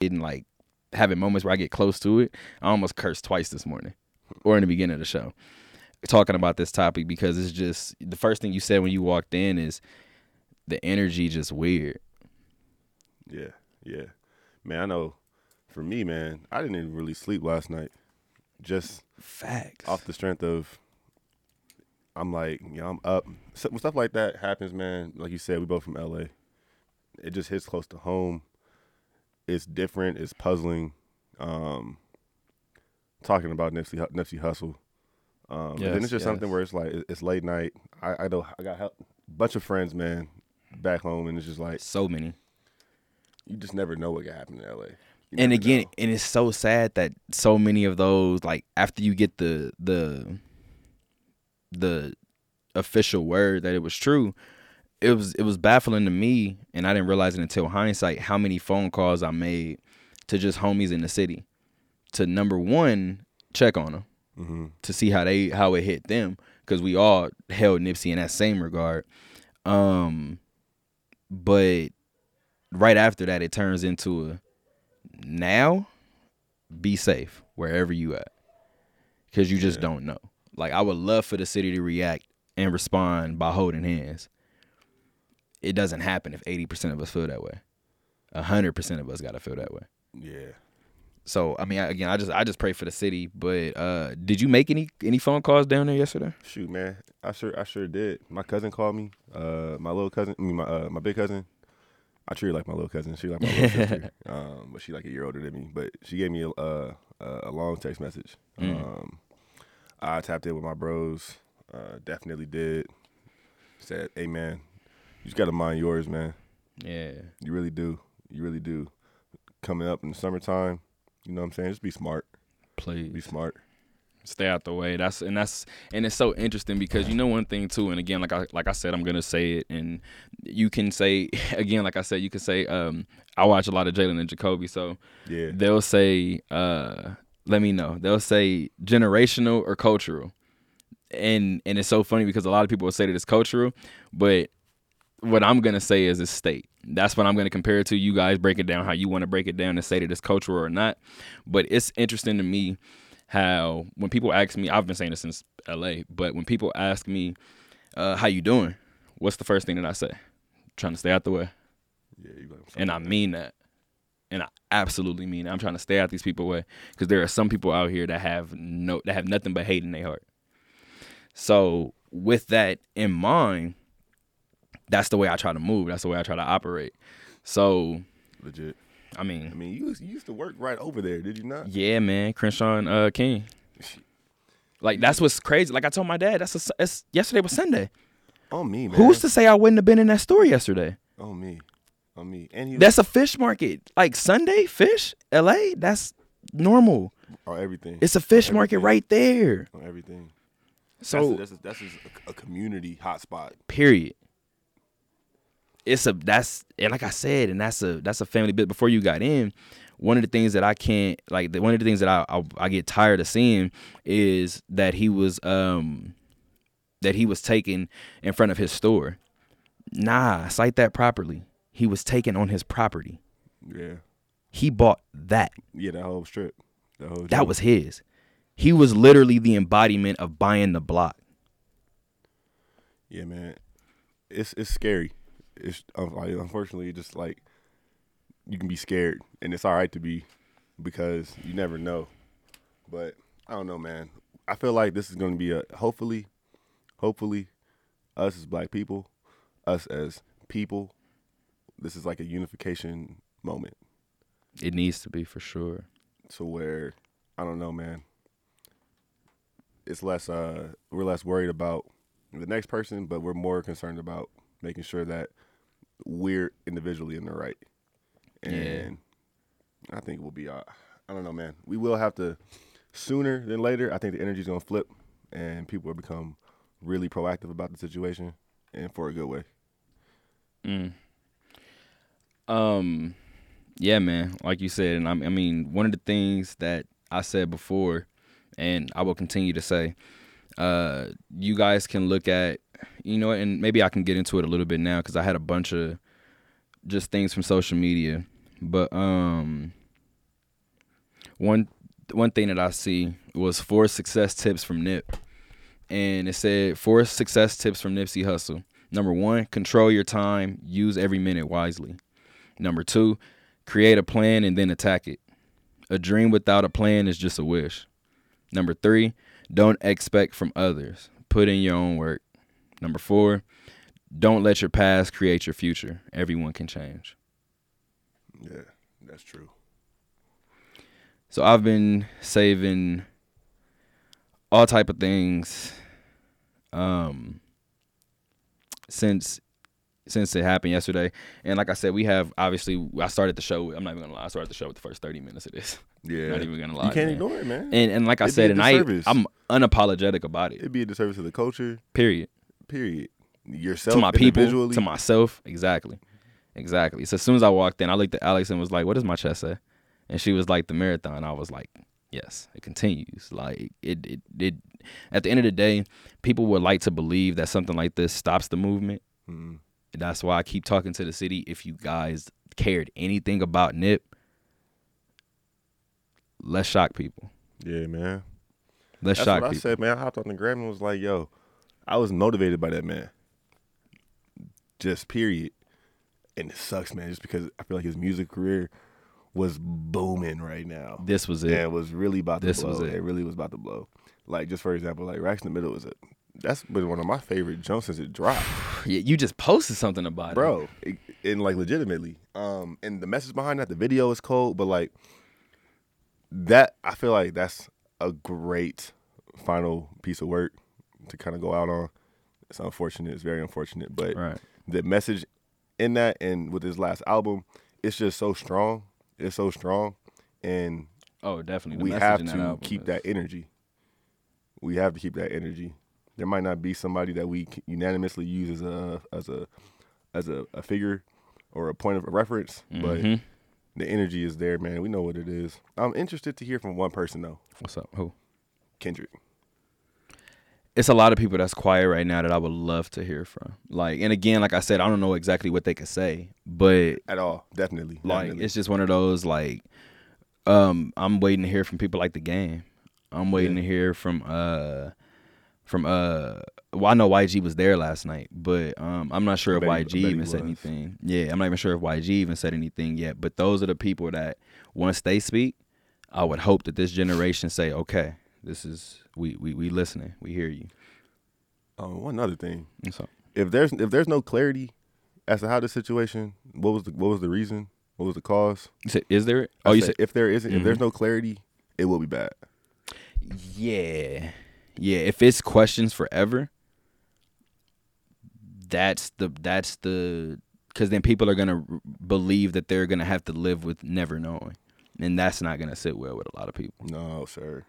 and like having moments where I get close to it. I almost cursed twice this morning, or in the beginning of the show, talking about this topic because it's just the first thing you said when you walked in is the energy just weird. Yeah, yeah, man. I know. For me, man, I didn't even really sleep last night. Just facts off the strength of. I'm like, you know, I'm up. Stuff like that happens, man. Like you said, we both from LA. It just hits close to home. It's different. It's puzzling. Um, talking about Nipsey Nipsey Hussle. Um, yes, then it's just yes. something where it's like it's late night. I, I know I got a bunch of friends, man, back home, and it's just like so many. You just never know what could happen in LA. and again, know. and it's so sad that so many of those, like after you get the the the official word that it was true, it was it was baffling to me, and I didn't realize it until hindsight how many phone calls I made to just homies in the city to number one check on them mm-hmm. to see how they how it hit them because we all held Nipsey in that same regard. Um, but right after that, it turns into a now be safe wherever you at because you just yeah. don't know. Like I would love for the city to react and respond by holding hands. It doesn't happen if eighty percent of us feel that way. hundred percent of us gotta feel that way. Yeah. So I mean, again, I just I just pray for the city. But uh, did you make any any phone calls down there yesterday? Shoot, man, I sure I sure did. My cousin called me. Uh, my little cousin, I mean my uh, my big cousin. I treat her like my little cousin. She like my little sister. Um, but she like a year older than me. But she gave me a a, a long text message. Mm. Um, I tapped in with my bros. Uh, definitely did. Said, "Hey man, you just gotta mind yours, man. Yeah, you really do. You really do. Coming up in the summertime, you know what I'm saying? Just be smart. Please be smart. Stay out the way. That's and that's and it's so interesting because you know one thing too. And again, like I like I said, I'm gonna say it, and you can say again, like I said, you can say. Um, I watch a lot of Jalen and Jacoby, so yeah, they'll say, uh, let me know. They'll say generational or cultural, and and it's so funny because a lot of people will say that it's cultural, but what I'm gonna say is it's state. That's what I'm gonna compare it to. You guys break it down how you want to break it down and say that it's cultural or not. But it's interesting to me how when people ask me, I've been saying this since LA, but when people ask me, uh, "How you doing?" What's the first thing that I say? trying to stay out the way. Yeah, you and I mean that. And I absolutely mean it. I'm trying to stay out these people way because there are some people out here that have no that have nothing but hate in their heart. So with that in mind, that's the way I try to move. That's the way I try to operate. So legit. I mean, I mean, you, you used to work right over there, did you not? Yeah, man, Crenshaw and uh, King. Like that's what's crazy. Like I told my dad, that's a, it's, yesterday was Sunday. Oh me, man. Who's to say I wouldn't have been in that store yesterday? Oh me, oh me. And that's a fish market. Like Sunday fish, L.A. That's normal. Oh, everything. It's a fish market right there. On everything. So that's a, that's, a, that's a, a community hotspot. Period it's a that's and like I said, and that's a that's a family bit. Before you got in, one of the things that I can't like the, one of the things that I, I I, get tired of seeing is that he was um that he was taken in front of his store. Nah, cite that properly. He was taken on his property. Yeah. He bought that. Yeah, that whole strip. That, whole that was his. He was literally the embodiment of buying the block. Yeah, man. It's it's scary it's like, unfortunately just like you can be scared, and it's all right to be because you never know. But I don't know, man. I feel like this is going to be a hopefully, hopefully, us as black people, us as people, this is like a unification moment. It needs to be for sure. To where I don't know, man. It's less uh we're less worried about the next person, but we're more concerned about making sure that we're individually in the right. And yeah. I think we'll be uh, I don't know, man. We will have to sooner than later. I think the energy's gonna flip and people will become really proactive about the situation and for a good way. Mm. Um yeah, man, like you said, and I, I mean, one of the things that I said before, and I will continue to say, uh, you guys can look at you know, and maybe I can get into it a little bit now because I had a bunch of just things from social media. But um, one one thing that I see was four success tips from Nip, and it said four success tips from Nipsey Hussle. Number one, control your time, use every minute wisely. Number two, create a plan and then attack it. A dream without a plan is just a wish. Number three, don't expect from others. Put in your own work. Number four, don't let your past create your future. Everyone can change. Yeah, that's true. So I've been saving all type of things um since since it happened yesterday. And like I said, we have obviously I started the show. I'm not even gonna lie. I started the show with the first 30 minutes of this. Yeah, Not even gonna lie. you can't man. ignore it, man. And and like I It'd said, and I I'm unapologetic about it. It'd be a disservice to the culture. Period. Period. Yourself, to my people, to myself. Exactly. Exactly. So as soon as I walked in, I looked at Alex and was like, "What does my chest say?" And she was like, "The marathon." I was like, "Yes, it continues." Like it, it, it. At the end of the day, people would like to believe that something like this stops the movement. Mm. That's why I keep talking to the city. If you guys cared anything about Nip, let's shock people. Yeah, man. Let's That's shock what I said, man. I hopped on the gram and was like, yo, I was motivated by that man. Just period. And it sucks, man, just because I feel like his music career was booming right now. This was it. Yeah, it was really about to This blow. was it. really was about to blow. Like just for example, like Racks in the Middle is a that's been one of my favorite jumps since it dropped. Yeah, you just posted something about it, bro and like legitimately um and the message behind that the video is cold but like that i feel like that's a great final piece of work to kind of go out on it's unfortunate it's very unfortunate but Right. the message in that and with his last album it's just so strong it's so strong and Oh, definitely. The we have to album keep is- that energy we have to keep that energy there might not be somebody that we unanimously use as a as a as a, a figure or a point of reference but Mhm. the energy is there man we know what it is i'm interested to hear from one person though What's up? Who? kendrick it's a lot of people that's quiet right now that I would love to hear from. Like, and again, like I said, I don't know exactly what they could say, but at all definitely like, definitely. it's just one of those like, um, I'm waiting to hear from people like the game. I'm waiting Yeah. to hear from uh, from uh. Well, I know YG was there last night, but um, I'm not sure if bet YG even said anything. Yeah, I'm not even sure if YG even said anything yet. But those are the people that once they speak, I would hope that this generation say, okay, this is we we we listening, we hear you. um, one other thing so if there's if there's no clarity as to how the situation what was the what was the reason what was the cause you said, is there? I Oh, you said said if there isn't if there's Mhm. no clarity it will be bad Yeah. Yeah, if it's questions forever, that's the that's the cuz then people are going to believe that they're going to have to live with never knowing. And that's not going to sit well with a lot of people. no sir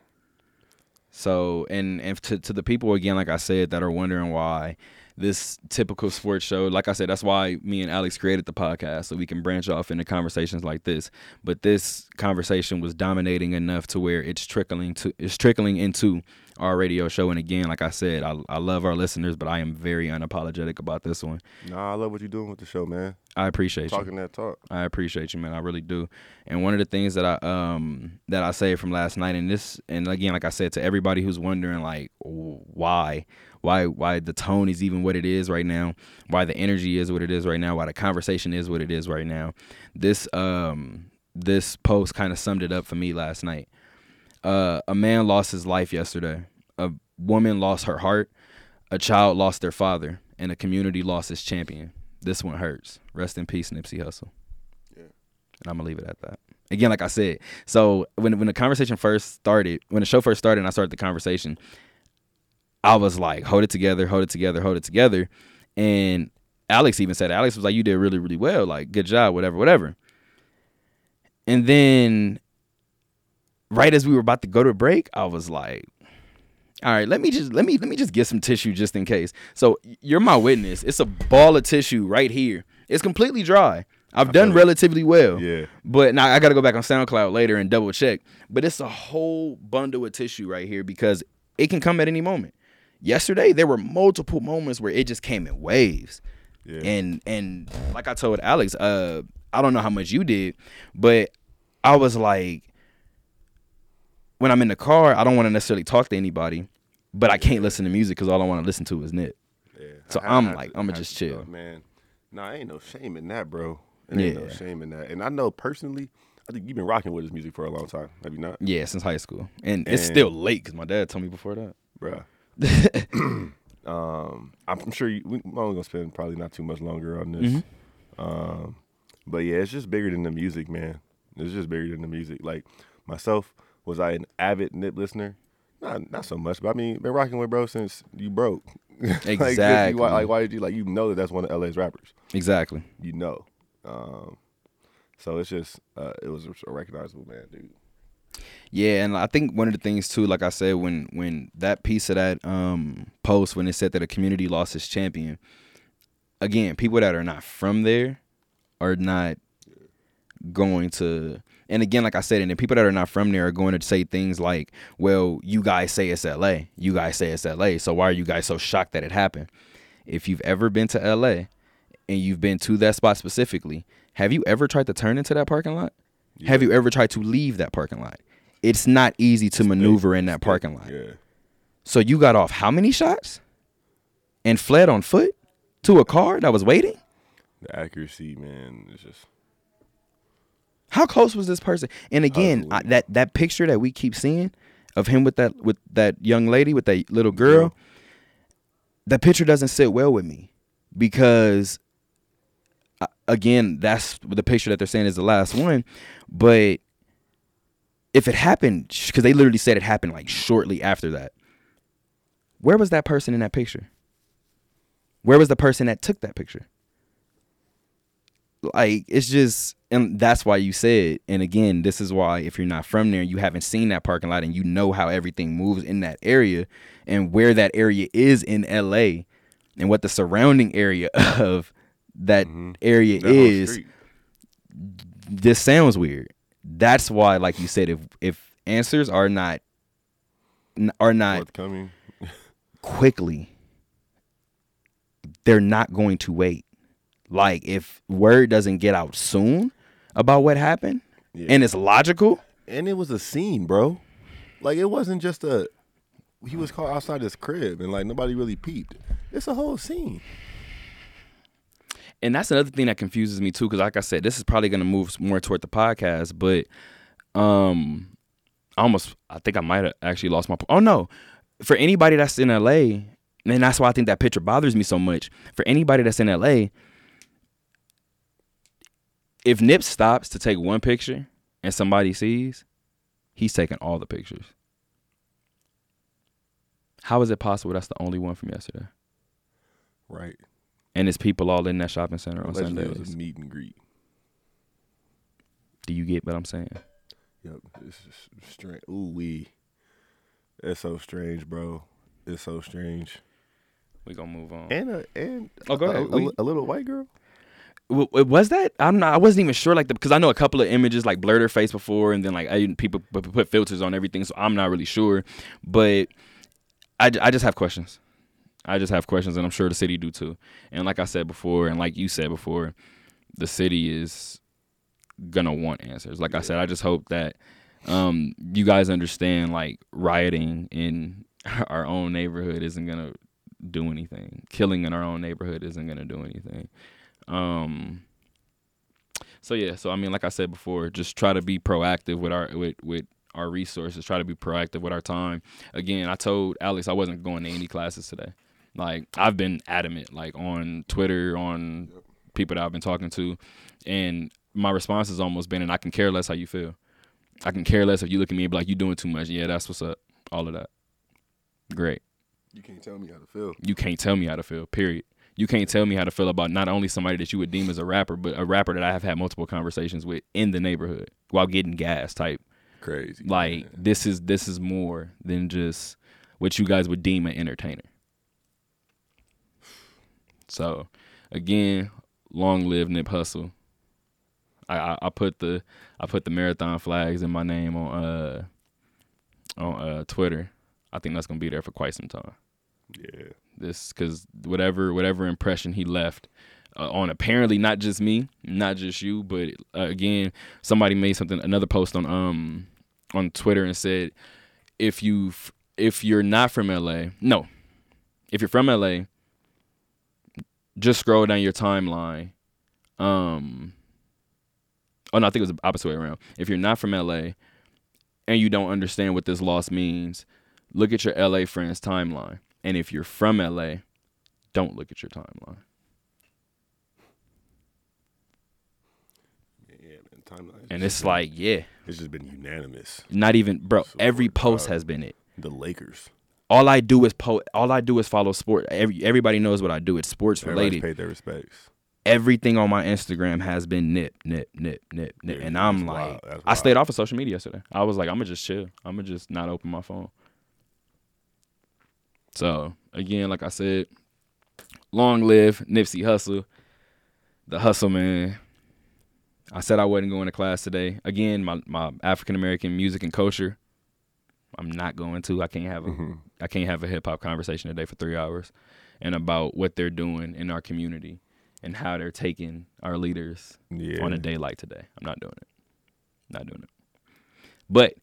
So, and and to to the people again like I said that are wondering why this typical sports show, like I said, that's why me and Alex created the podcast so we can branch off into conversations like this. But this conversation was dominating enough to where it's trickling to it's trickling into our radio show. And again, like I said, I I love our listeners, but I am very unapologetic about this one. nah i love what you're doing with the show man I appreciate you. talking that talk I appreciate you, man. I really do. And one of the things that I um that I say from last night, and this, and again, like I said to everybody who's wondering, like, why, why, why the tone is even what it is right now, why the energy is what it is right now, why the conversation is what it is right now. This um this post kind of summed it up for me last night. Uh, a man lost his life yesterday. A woman lost her heart. A child lost their father, and a community lost its champion. This one hurts. Rest in peace, Nipsey Hussle. Yeah. And I'm gonna leave it at that. Again, like I said, so when when the conversation first started, when the show first started, and I started the conversation, I was like, "Hold it together, hold it together, hold it together," and Alex even said, Alex was like, "You did really, really well. Like, good job, whatever, whatever." And then, right as we were about to go to break, I was like, all right, let me just let me let me just get some tissue just in case. So you're my witness. It's a ball of tissue right here. It's completely dry. I've done feel it. relatively well. Yeah. But now I got to go back on SoundCloud later and double check. But it's a whole bundle of tissue right here because it can come at any moment. Yesterday there were multiple moments where it just came in waves. Yeah. And and like I told Alex, uh, I don't know how much you did, but I was like, when I'm in the car, I don't want to necessarily talk to anybody, but I can't listen to music because all I want to listen to is Nip. Yeah. So I- I'm have like, I'ma just chill. uh, man. Nah, ain't no shame in that, bro. It ain't no shame in that. And I know personally, I think you've been rocking with his music for a long time. Have you not, Yeah, since high school, and it's still late because my dad told me before that. bro. um, I'm sure you, we, I'm only gonna spend probably not too much longer on this. Mhm. Um, but yeah, it's just bigger than the music, man. It's just bigger than the music. Like myself, was I an avid Nip listener? Not not so much, but I mean, been rocking with bro since you broke. like, you- Exactly. why, like, why did you like? You know that that's one of LA's rappers. Exactly. You know. Um, so it's just uh, it was a recognizable man, dude. Yeah, and I think one of the things too, like I said, when when that piece of that um post when it said that a community lost its champion, again, people that are not from there are not going to and again, like I said, and the people that are not from there are going to say things like, Well, you guys say it's LA. You guys say it's LA, so why are you guys so shocked that it happened? If you've ever been to LA and you've been to that spot specifically, have you ever tried to turn into that parking lot? Have you ever tried to leave that parking lot? It's not easy to maneuver in that parking lot. Yeah. So you got off how many shots? And fled on foot to a car that was waiting? The accuracy, man, is just How close was this person? And again, I, that that picture that we keep seeing of him with that with that young lady with that little girl, Girl. that picture doesn't sit well with me because uh, again, that's the picture that they're saying is the last one, but if it happened because they literally said it happened like shortly after that. Where was that person in that picture? Where was the person that took that picture? Like it's just and that's why you said and again this is why if you're not from there you haven't seen that parking lot and you know how everything moves in that area and where that area is in LA and what the surrounding area of that Mhm. area that is this sounds weird. That's why like you said if if answers are not are not coming quickly they're not going to wait like if word doesn't get out soon about what happened Yeah. and it's logical and it was a scene, bro. Like it wasn't just a. He was caught outside his crib, and like nobody really peeped. It's a whole scene. and that's another thing that confuses me too because like i said this is probably going to move more toward the podcast but um I almost i think i might have actually lost my po- oh no for anybody that's in la and that's why i think that picture bothers me so much for anybody that's in la if nip stops to take one picture and somebody sees he's taking all the pictures how is it possible that's the only one from yesterday Right. and it's people all in that shopping center on Sunday. it was a meet and greet. do you get what i'm saying Yep. It's just strange. Ooh wee. It's so strange, bro. It's so strange. we gonna move on And a and Oh, go a- ahead. A, a little white girl. Was that I'm not I wasn't even sure like the because I know a couple of images like blurred her face before and then like I, people put filters on everything so I'm not really sure but I, I just have questions. I just have questions and I'm sure the city do too. And like I said before and like you said before the city is gonna want answers. Like I said I just hope that um you guys understand like rioting in our own neighborhood isn't gonna do anything. Killing in our own neighborhood isn't gonna do anything um so yeah so i mean like i said before just try to be proactive with our with with our resources. Try to be proactive with our time. Again i told alex i wasn't going to any classes today. Like i've been adamant like on twitter on people that i've been talking to and my response has almost been and i can care less how you feel. I can care less if you look at me and be like you doing too much. Yeah that's what's up. All of that. Great. You can't tell me how to feel. you can't tell me how to feel. Period. You can't tell me how to feel about not only somebody that you would deem as a rapper, but a rapper that I have had multiple conversations with in the neighborhood while getting gas type. Crazy. Like man. this is this is more than just what you guys would deem an entertainer. So, again, long live Nip Hussle. I, I, I put the I put the marathon flags in my name on uh on uh Twitter. I think that's gonna be there for quite some time Yeah. this because whatever whatever impression he left uh, on apparently not just me not just you but uh, again somebody made something another post on um on Twitter and said, if you if you're not from LA, no, if you're from LA, just scroll down your timeline. Um, oh no, I think it was the opposite way around. If you're not from LA and you don't understand what this loss means, look at your LA friends timeline. And if you're from LA, don't look at your timeline. Yeah, man, timeline. And it's like, yeah, it's just been unanimous. not even, bro. So Every post uh, has been it. The Lakers. All I do is po. All I do is follow sport. Every everybody knows what I do. It's sports Everybody's related. paid their respects. Everything on my Instagram has been nip, nip, nip, nip, nip. Yeah, and I'm like, I stayed off of social media yesterday. I was like, I'm gonna just chill. I'm gonna just not open my phone. So again, like I said, long live Nipsey Hussle, the hustle man. I said I wasn't going to class today. Again, my, my African American music and culture. I'm not going to. I can't have a Mhm. I can't have a hip hop conversation today for three hours, and about what they're doing in our community and how they're taking our leaders Yeah. on a day like today. I'm not doing it. Not doing it. But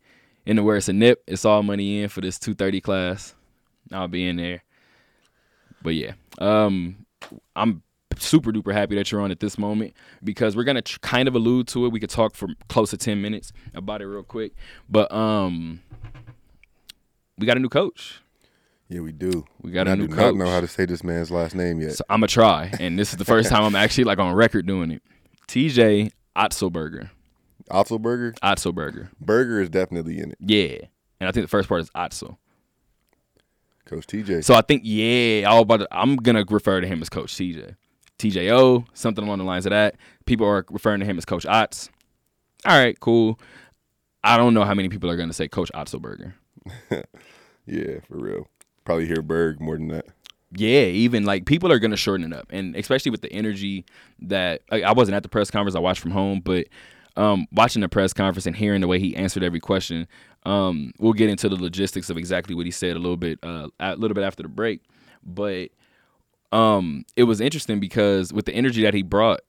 in the words of Nip, it's all money in for this 230 class. I'll be in there. But yeah, um, I'm super duper happy that you're on at this moment because we're gonna tr- kind of allude to it. We could talk for close to 10 minutes about it real quick. But um, we got a new coach. Yeah, we do. We got And a I new do coach. not know how to say this man's last name yet. So I'm gonna try, and this is the first time I'm actually like on record doing it. TJ Otzelberger. Otzelberger. Otzelberger. Burger is definitely in it. Yeah. And I think the first part is Otzel. Coach TJ. So I think, yeah, all about I'm gonna refer to him as Coach TJ. TJO, something along the lines of that. People are referring to him as Coach Otz. All right, cool. I don't know how many people are gonna say Coach Otzelberger. yeah, for real. Probably hear Berg more than that. Yeah, even like people are gonna shorten it up, and especially with the energy that like, I wasn't at the press conference. I watched from home, but um, watching the press conference and hearing the way he answered every question, um, we'll get into the logistics of exactly what he said a little bit, uh, a little bit after the break. But um, it was interesting because with the energy that he brought,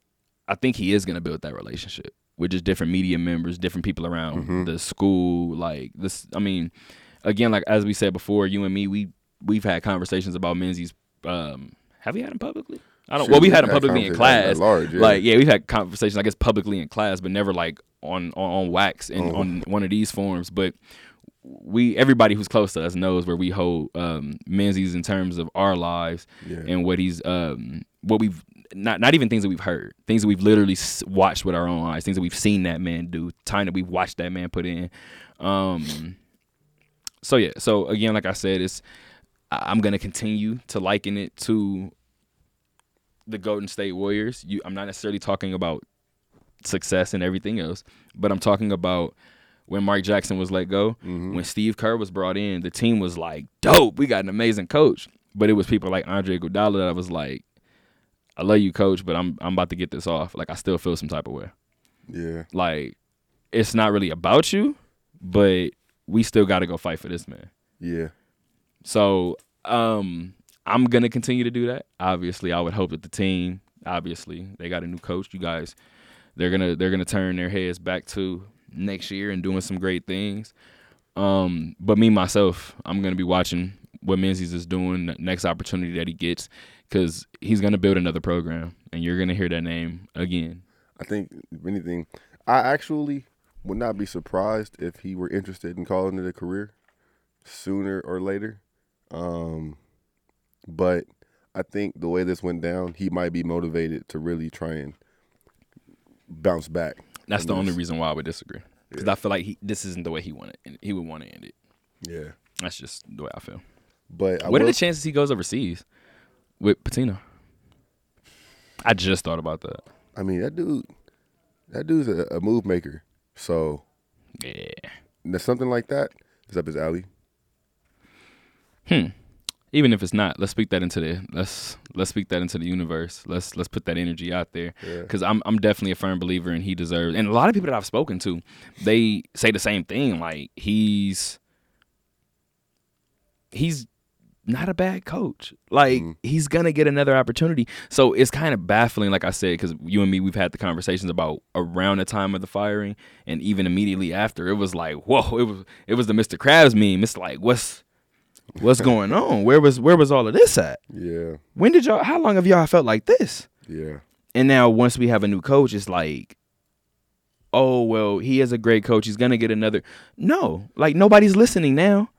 I think he is gonna build that relationship with just different media members, different people around the school. Like this, I mean, again, like as we said before, you and me, we we've had conversations about Menzies. Um, have we had them publicly? I don't. Sure, well, we we've had them publicly in class. large, yeah. Like, yeah, we've had conversations, I guess, publicly in class, but never like on on, on wax and Oh. on one of these forms. But we, everybody who's close to us, knows where we hold um, Menzies in terms of our lives Yeah. and what he's um what we've not not even things that we've heard, things that we've literally watched with our own eyes, things that we've seen that man do, time that we've watched that man put in. Um, so yeah, so again, like I said, it's I'm gonna continue to liken it to the Golden State Warriors. You, I'm not necessarily talking about success and everything else, but I'm talking about when Mark Jackson was let go, Mm-hmm. when Steve Kerr was brought in, the team was like, dope, we got an amazing coach. But it was people like Andre Iguodala that I was like, I love you, coach, but I'm I'm about to get this off. Like I still feel some type of way. Yeah. Like it's not really about you, but we still got to go fight for this man. Yeah. So um, I'm gonna continue to do that. Obviously, I would hope that the team, obviously, they got a new coach. You guys, they're gonna they're gonna turn their heads back to next year and doing some great things. Um, but me myself, I'm gonna be watching what Menzies is doing. The next opportunity that he gets, because he's gonna build another program, and you're gonna hear that name again. I think if anything, I actually would not be surprised if he were interested in calling it a career sooner or later. Um, but I think the way this went down, he might be motivated to really try and bounce back. That's the only reason why I would disagree, because I feel like he this isn't the way he wanted. And he would want to end it. Yeah. That's just the way I feel. But I what are the chances he goes overseas with Pitino? I just thought about that. I mean, that dude, that dude's a, a move maker. So Yeah. there's something like that is up his alley. Hmm. Even if it's not, let's speak that into the let's let's speak that into the universe. Let's let's put that energy out there Yeah. because I'm I'm definitely a firm believer and he deserves. And a lot of people that I've spoken to, they say the same thing. Like he's he's not a bad coach. Like Mhm. he's gonna get another opportunity. So it's kind of baffling, like I said, because you and me, we've had the conversations about around the time of the firing, and even immediately after. It was like, whoa! It was it was the Mr. Krabs meme. It's like, what's what's going on? Where was where was all of this at? Yeah, When did y'all? How long have y'all felt like this? yeah, And now once we have a new coach, it's like, oh well, he is a great coach. He's gonna get another. No, like nobody's listening now.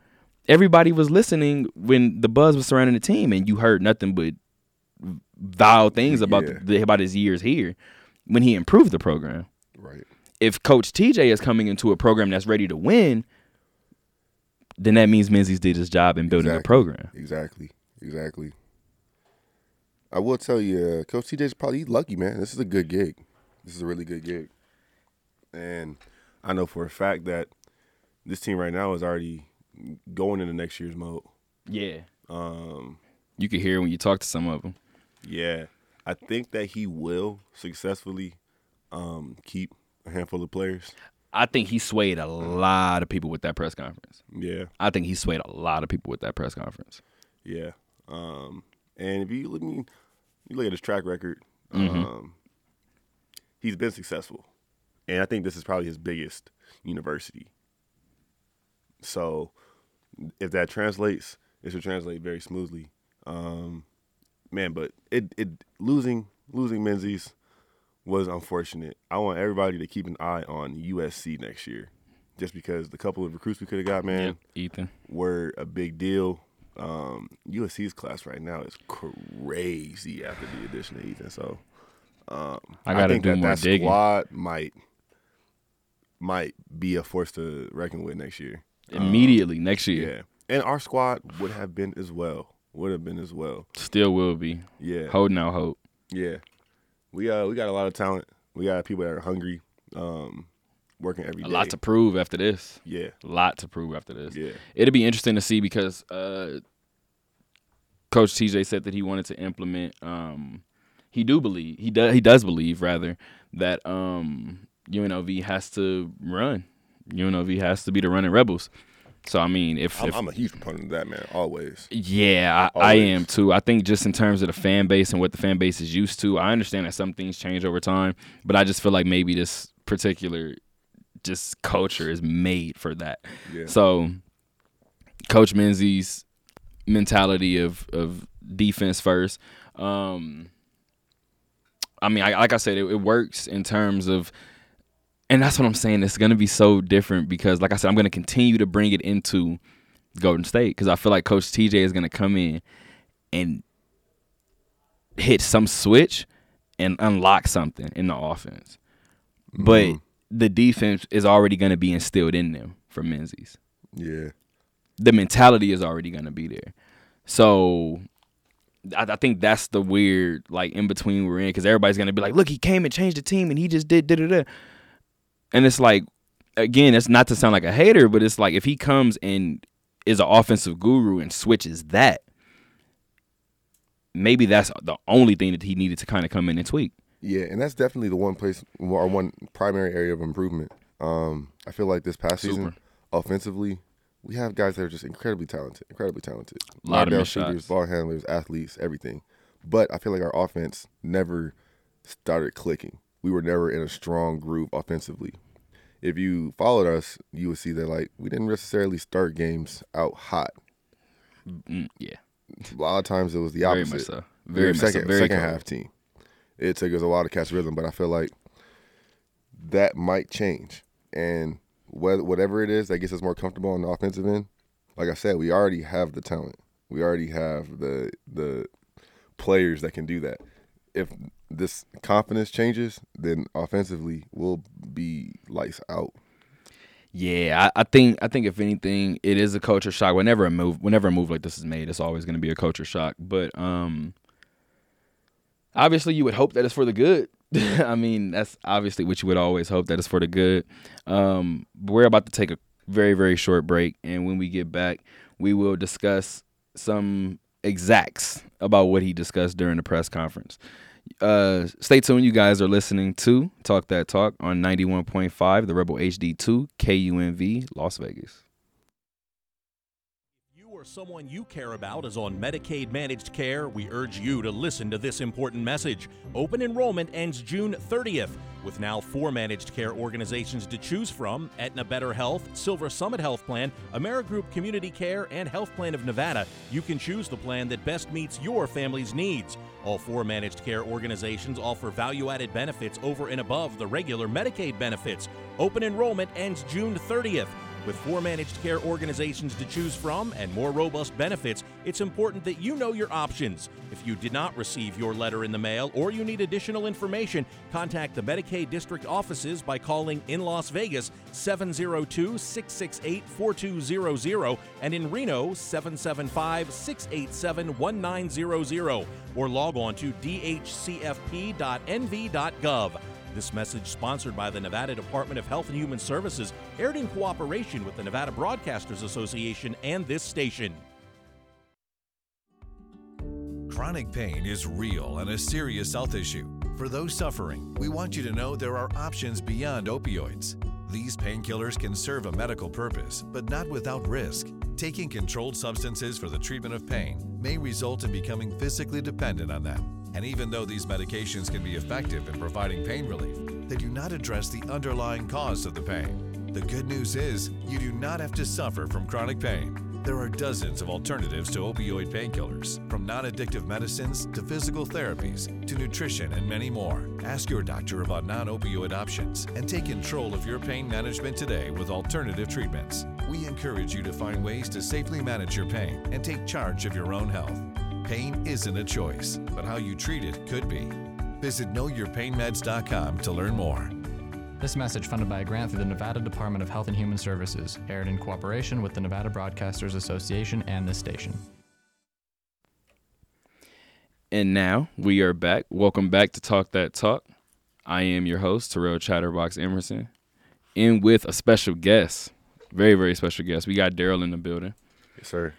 Everybody was listening when the buzz was surrounding the team, and you heard nothing but vile things about Yeah. the, about his years here when he improved the program. right. If Coach TJ is coming into a program that's ready to win, then that means Menzies did his job in building the program. Exactly, exactly. I will tell you, uh, Coach TJ's probably lucky, man. This is a good gig. This is a really good gig, and I know for a fact that this team right now is already going into next year's mode. Yeah, Um, you can hear when you talk to some of them. yeah, I think that he will successfully um, keep a handful of players. I think he swayed a lot of people with that press conference. Yeah, I think he swayed a lot of people with that press conference. Yeah. Um, and if you look, you look at his track record, Mm-hmm. um, he's been successful, and I think this is probably his biggest university. So, if that translates, it should translate very smoothly. Um, man, but it it losing losing Menzies was unfortunate. I want everybody to keep an eye on USC next year, just because the couple of recruits we could have got, man Ethan. were a big deal. Um, USC's class right now is crazy after the addition of Ethan. So um, I gotta think do that more that digging. squad might might be a force to reckon with next year. Immediately next year. Yeah, and our squad would have been as well. Would have been as well. Still will be. Yeah, Holding out hope. yeah. We uh we got a lot of talent. We got people that are hungry, um, working every A day. lot to prove after this. yeah, A lot to prove after this. yeah, It'll be interesting to see because uh, Coach TJ said that he wanted to implement. Um, he do believe he does. He does believe rather that um, UNLV has to run. UNLV has to be the running rebels. So I mean, if, I'm, if I'm a huge proponent of that, man. Always. Yeah, I, I am too. I think just in terms of the fan base and what the fan base is used to, I understand that some things change over time, but I just feel like maybe this particular just culture is made for that. Yeah. So, Coach Menzies' mentality of of defense first. Um, I mean, I, like I said, it, it works in terms of, and that's what I'm saying. It's going to be so different because, like I said, I'm going to continue to bring it into Golden State because I feel like Coach TJ is going to come in and hit some switch and unlock something in the offense. But Mhm. the defense is already going to be instilled in them for Menzies. Yeah. The mentality is already going to be there. So I, I think that's the weird like in between we're in because everybody's going to be like, look, he came and changed the team and he just did da da da. And it's like, again, it's not to sound like a hater, but it's like if he comes and is an offensive guru and switches that, maybe that's the only thing that he needed to kind of come in and tweak. Yeah, and that's definitely the one place or one primary area of improvement. Um, I feel like this past season, offensively, we have guys that are just incredibly talented, incredibly talented. A lot of shooters, shots. ball handlers, athletes, everything. But I feel like our offense never started clicking. We were never in a strong groove offensively. If you followed us, you would see that like we didn't necessarily start games out hot. Mm, yeah, A lot of times it was the very opposite. much so. Very much second so. Very second cold. half team. It took us a while to catch rhythm, but I feel like that might change. And whether, whatever it is that gets us more comfortable on the offensive end, like I said, we already have the talent. We already have the the players that can do that. If this confidence changes, then offensively we'll be lights out. Yeah, I, I think I think if anything, it is a culture shock. Whenever a move, whenever a move like this is made, it's always going to be a culture shock. But um, obviously, you would hope that it's for the good. I mean, that's obviously what you would always hope that it's for the good. Um, we're about to take a very very short break, and when we get back, we will discuss some exacts about what he discussed during the press conference. Uh, stay tuned. You guys are listening to Talk That Talk on 91.5, the Rebel HD2, KUNV, Las Vegas. Or someone you care about is on Medicaid managed care, we urge you to listen to this important message. Open enrollment ends June 30th. With now four managed care organizations to choose from Aetna Better Health, Silver Summit Health Plan, Amerigroup Community Care, and Health Plan of Nevada, you can choose the plan that best meets your family's needs. All four managed care organizations offer value added benefits over and above the regular Medicaid benefits. Open enrollment ends June 30th. With four managed care organizations to choose from and more robust benefits, it's important that you know your options. If you did not receive your letter in the mail or you need additional information, contact the Medicaid district offices by calling in Las Vegas 702 668 4200 and in Reno 775 687 1900 or log on to dhcfp.nv.gov. This message, sponsored by the Nevada Department of Health and Human Services, aired in cooperation with the Nevada Broadcasters Association and this station. Chronic pain is real and a serious health issue. For those suffering, we want you to know there are options beyond opioids. These painkillers can serve a medical purpose, but not without risk. Taking controlled substances for the treatment of pain may result in becoming physically dependent on them. And even though these medications can be effective in providing pain relief, they do not address the underlying cause of the pain. The good news is, you do not have to suffer from chronic pain. There are dozens of alternatives to opioid painkillers, from non addictive medicines to physical therapies to nutrition and many more. Ask your doctor about non opioid options and take control of your pain management today with alternative treatments. We encourage you to find ways to safely manage your pain and take charge of your own health. Pain isn't a choice, but how you treat it could be. Visit knowyourpainmeds.com to learn more. This message funded by a grant through the Nevada Department of Health and Human Services, aired in cooperation with the Nevada Broadcasters Association and this station. And now we are back. Welcome back to Talk That Talk. I am your host, Terrel Chatterbox Emerson, in with a special guest. Very, very special guest. We got Daryl in the building. Yes, sir.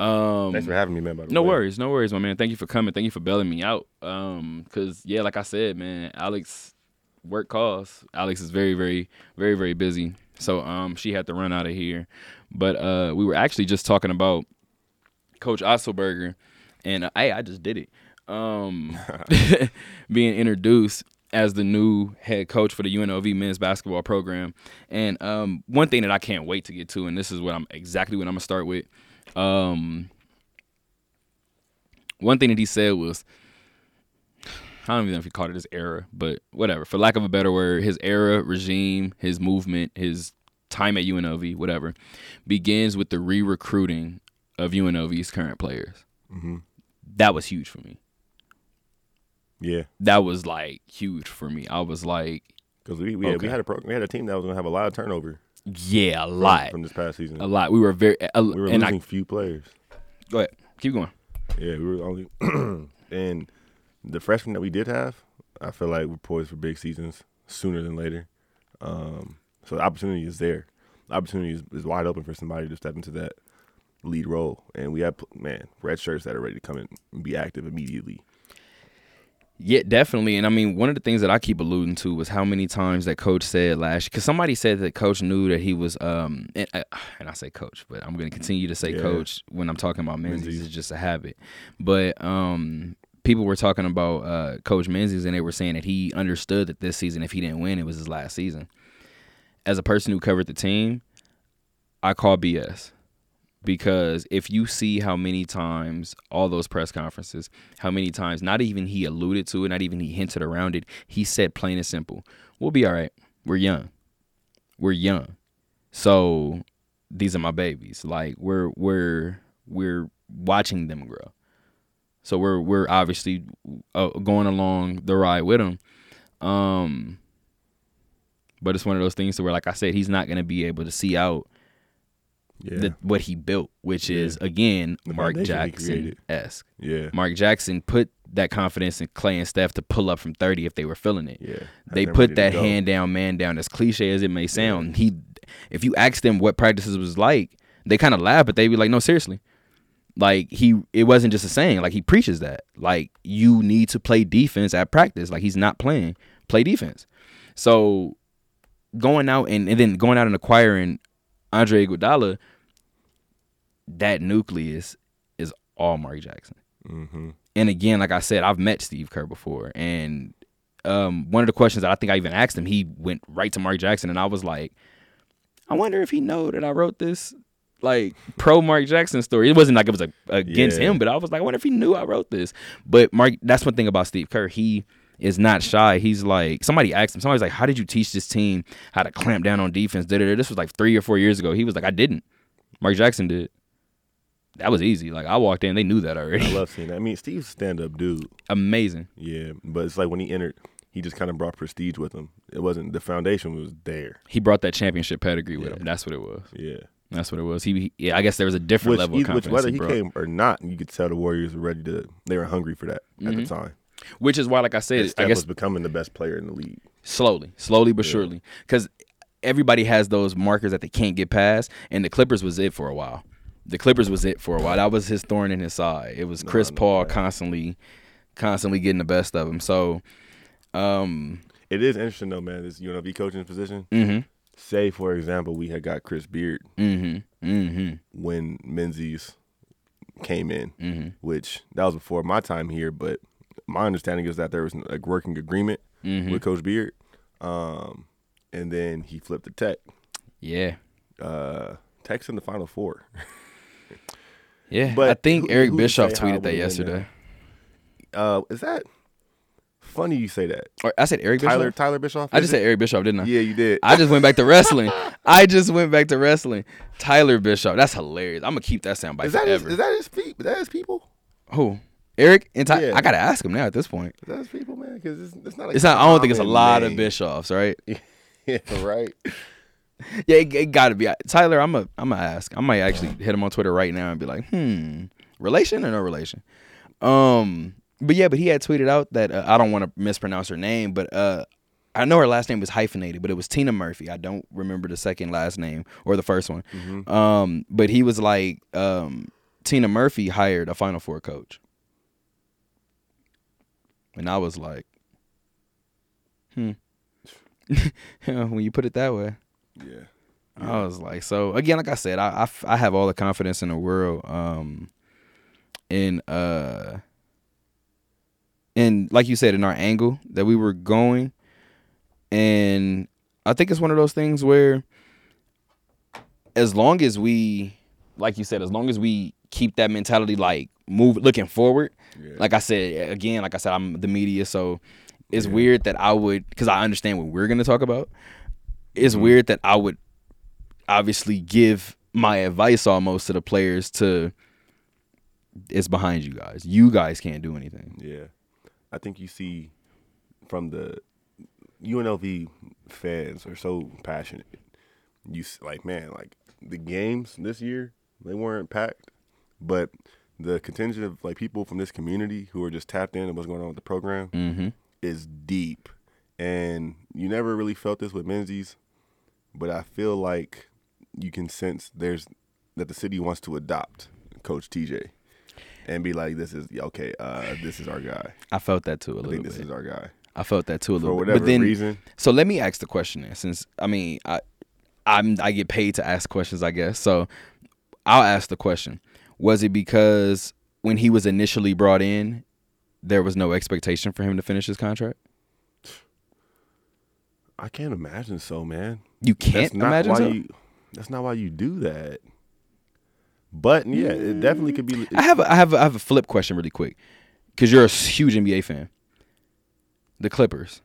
Um, Thanks for having me, man. By the no way. worries, no worries, my man. Thank you for coming. Thank you for bailing me out. Um, cause yeah, like I said, man, Alex work calls. Alex is very, very, very, very busy. So um, she had to run out of here. But uh, we were actually just talking about Coach Otzelberger, and uh, hey, I just did it. Um, being introduced as the new head coach for the UNLV men's basketball program. And um, one thing that I can't wait to get to, and this is what I'm exactly what I'm gonna start with. Um, one thing that he said was, I don't even know if he called it his era, but whatever. For lack of a better word, his era, regime, his movement, his time at UNLV, whatever, begins with the re-recruiting of UNLV's current players. Mm-hmm. That was huge for me. Yeah, That was like huge for me. I was like, because we we, had, Okay. we had a pro- we had a team that was gonna have a lot of turnover yeah, a lot, from this past season. a lot. We were very, a, We were and losing I few players. go ahead, keep going. Yeah, we were only and the freshmen that we did have, I feel like we're poised for big seasons sooner than later. Um, so the opportunity is there. The opportunity is, is wide open for somebody to step into that lead role, and we have man red shirts that are ready to come in and be active immediately. Yeah, definitely. And I mean, one of the things that I keep alluding to was how many times that coach said last because somebody said that coach knew that he was, um, and, I- and I say coach, but I'm going to continue to say Yeah. coach when I'm talking about Menzies. Menzies. It's just a habit. But um, people were talking about uh, Coach Menzies and they were saying that he understood that this season, if he didn't win, it was his last season. As a person who covered the team, I call BS because if you see how many times all those press conferences, how many times not even he alluded to it, not even he hinted around it, he said plain and simple, "We'll be all right. We're young. We're young. So these are my babies. Like we're we're we're watching them grow. So we're we're obviously uh, going along the ride with them. Um but it's one of those things to where like I said he's not going to be able to see out Yeah, the, what he built, which Yeah. is again The Mark Jackson esque. yeah, Mark Jackson put that confidence in Clay and Steph to pull up from thirty if they were feeling it. yeah. They put that hand down, man down. As cliche as it may sound, he, if you ask them what practices was like, they kind of laugh, but they be like, "No, seriously." Like he, it wasn't just a saying. Like he preaches that. Like you need to play defense at practice. Like he's not playing, play defense. So going out and, and then going out and acquiring Andre Iguodala, that nucleus is all Mark Jackson. Mm-hmm. And again, like I said, I've met Steve Kerr before, and um, one of the questions that I think I even asked him, he went right to Mark Jackson, and I was like, I wonder if he know that I wrote this like pro Mark Jackson story. It wasn't like it was like, against Yeah. him, but I was like, I wonder if he knew I wrote this. But Mark, that's one thing about Steve Kerr. He is not shy. He's like somebody asked him. Somebody's like, "How did you teach this team how to clamp down on defense?" This was like three or four years ago. He was like, "I didn't." Mark Jackson did. That was easy. Like I walked in, they knew that already. I love seeing that. I mean, Steve's stand up dude. Amazing. Yeah, but it's like when he entered, he just kind of brought prestige with him. It wasn't the foundation was there. He brought that championship pedigree with Yeah. him. That's what it was. Yeah, That's what it was. He, he yeah, I guess there was a different which, level he- of which confidence. whether he he brought. came or not, you could tell the Warriors were ready to. They were hungry for that at the mm-hmm. time. Which is why, like I And said, I guess was becoming the best player in the league. slowly, slowly but surely, because everybody has those markers that they can't get past, and the Clippers was it for a while. The Clippers was it for a while. That was his thorn in his side. It was Chris no Paul doubt. constantly, constantly getting the best of him. So, um, It is interesting though, man. This UNLV coaching position. mhm, Say, for example, we had got Chris Beard mhm, mhm, when Menzies came in, mhm, which that was before my time here. But my understanding is that there was a working agreement mhm. with Coach Beard, um, and then he flipped the Tech. Yeah, Uh, Tech's in the Final Four. yeah. But I think who- Eric who Bischoff tweeted that yesterday. Uh, is that funny? You say that, Or I said Eric Tyler Bischoff. Tyler Bischoff. I just it? said Eric Bischoff, didn't I? Yeah, you did. I just went back to wrestling. I just went back to wrestling. Tyler Bishop. That's hilarious. I'm gonna keep that soundbite is that his, forever. is that his people? That his people? Who? Eric and Ty- Yeah. I gotta ask him now at this point. Is that his people, man? Because it's, it's not. A It's not. I don't think it's a lot of name. Bischoffs, right? yeah, right. Yeah, it, it gotta be. Tyler, I'm a. I'm gonna ask. I might actually hit him on Twitter right now and be like, hmm, relation or no relation? Um, but yeah, but he had tweeted out that uh, I don't want to mispronounce her name, but uh, I know her last name was hyphenated, but it was Tina Murphy. I don't remember the second last name or the first one. Um, but he was like, um, Tina Murphy hired a Final Four coach, and I was like, hmm. when you put it that way. Yeah. I was like, so again, like I said, I I have all the confidence in the world, um, in uh, in like you said, in our angle that we were going, and I think it's one of those things where, as long as we, like you said, as long as we keep that mentality, like move, looking forward, Yeah. like I said again, like I said, I'm the media, so it's weird that I would, because I understand what we're gonna talk about. It's weird that I would obviously give my advice almost to the players to it's behind you guys. You guys can't do anything. Yeah, I think you see from the UNLV fans are so passionate. You like, man, like the games this year they weren't packed, but the contingent of like people from this community who are just tapped in and what's going on with the program Mm-hmm. is deep, and you never really felt this with Menzies, but I feel like you can sense there's that the city wants to adopt Coach TJ. And be like, this is okay. Uh, this is our guy. I felt that too a I little think this is our guy. I felt that too a For little bit. whatever But then, reason, so let me ask the question then, since I mean I I'm I get paid to ask questions, I guess. So I'll ask the question. Was it because when he was initially brought in, there was no expectation for him to finish his contract? I can't imagine so, man. You can't that's imagine so? you. That's not why you do that. But yeah, it definitely could be. Mm, I have a, I have a, I have a flip question really quick, because you're a huge NBA fan. The Clippers,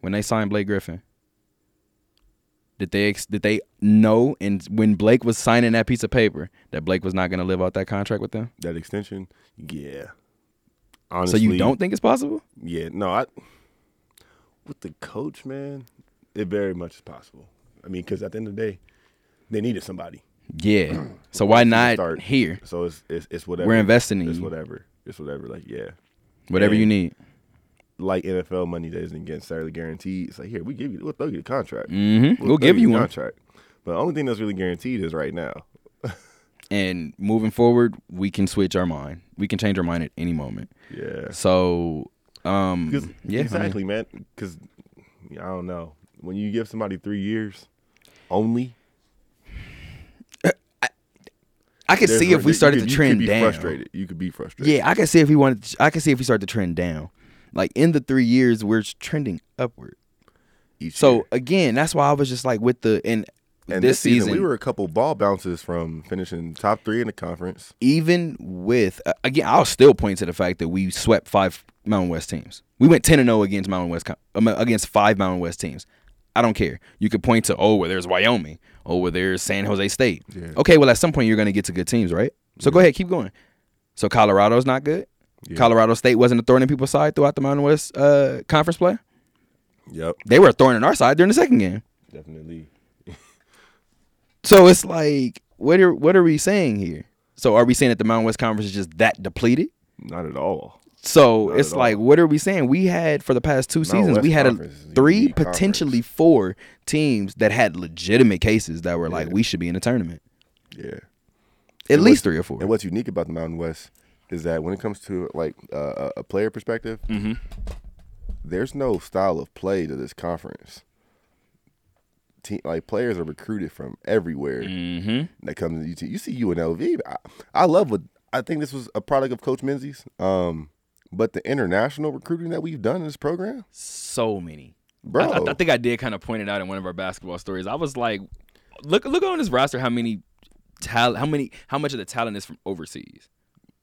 when they signed Blake Griffin, did they did they know and when Blake was signing that piece of paper that Blake was not going to live out that contract with them? that extension. Yeah. Honestly, so you don't think it's possible? Yeah, no. I with the coach, man, it very much is possible. I mean, because at the end of the day, they needed somebody. Yeah. So why not start- here? So it's it's, it's whatever. We're investing in It's you. whatever. It's whatever. Like yeah, Whatever you need. like NFL money that isn't getting necessarily guaranteed. It's like here we give you, we'll throw you the contract. Mm-hmm. We'll throw give you one. contract. But the only thing that's really guaranteed is right now. And moving forward, we can switch our mind. We can change our mind at any moment. Yeah. So, um, yeah, I mean, exactly, man. Because I don't know when you give somebody three years only. I could see if we started could- to you trend could be down. Frustrated. You could be frustrated. Yeah, I can see if we wanted. To, I can see if we start to trend down. Like in the three years, we're trending upward. Each So year. again, that's why I was just like with the and, and this, season, we were a couple ball bounces from finishing top three in the conference. even with uh, again, I'll still point to the fact that we swept five Mountain West teams. We went ten and zero against Mountain West um, against five Mountain West teams. I don't care. You could point to oh, where there's Wyoming. Oh, where there's San Jose State. Yeah. Okay, well, at some point you're going to get to good teams, right? So go ahead, keep going. So Colorado's not good. Yeah. Colorado State wasn't a thorn in people's side throughout the Mountain West uh, conference play. Yep, They were a thorn in our side during the second game. definitely. So it's like, what are what are we saying here? So are we saying that the Mountain West Conference is just that depleted? Not at all. So Not it's like, what are we saying? We had for the past two seasons, West we had a, a three, potentially conference. four teams that had legitimate cases that were like, we should be in the tournament. Yeah. At And least three or four. And what's unique about the Mountain West is that when it comes to like uh, a player perspective, Mm-hmm. there's no style of play to this conference. Team, like players are recruited from everywhere mm-hmm. that comes to UT. You see UNLV. I, I love what I think this was a product of Coach Menzies. Um, but the international recruiting that we've done in this program, So many. bro. I, I, think I did kind of point it out in one of our basketball stories. I was like, look, look on this roster, how many talent, how many, how much of the talent is from overseas,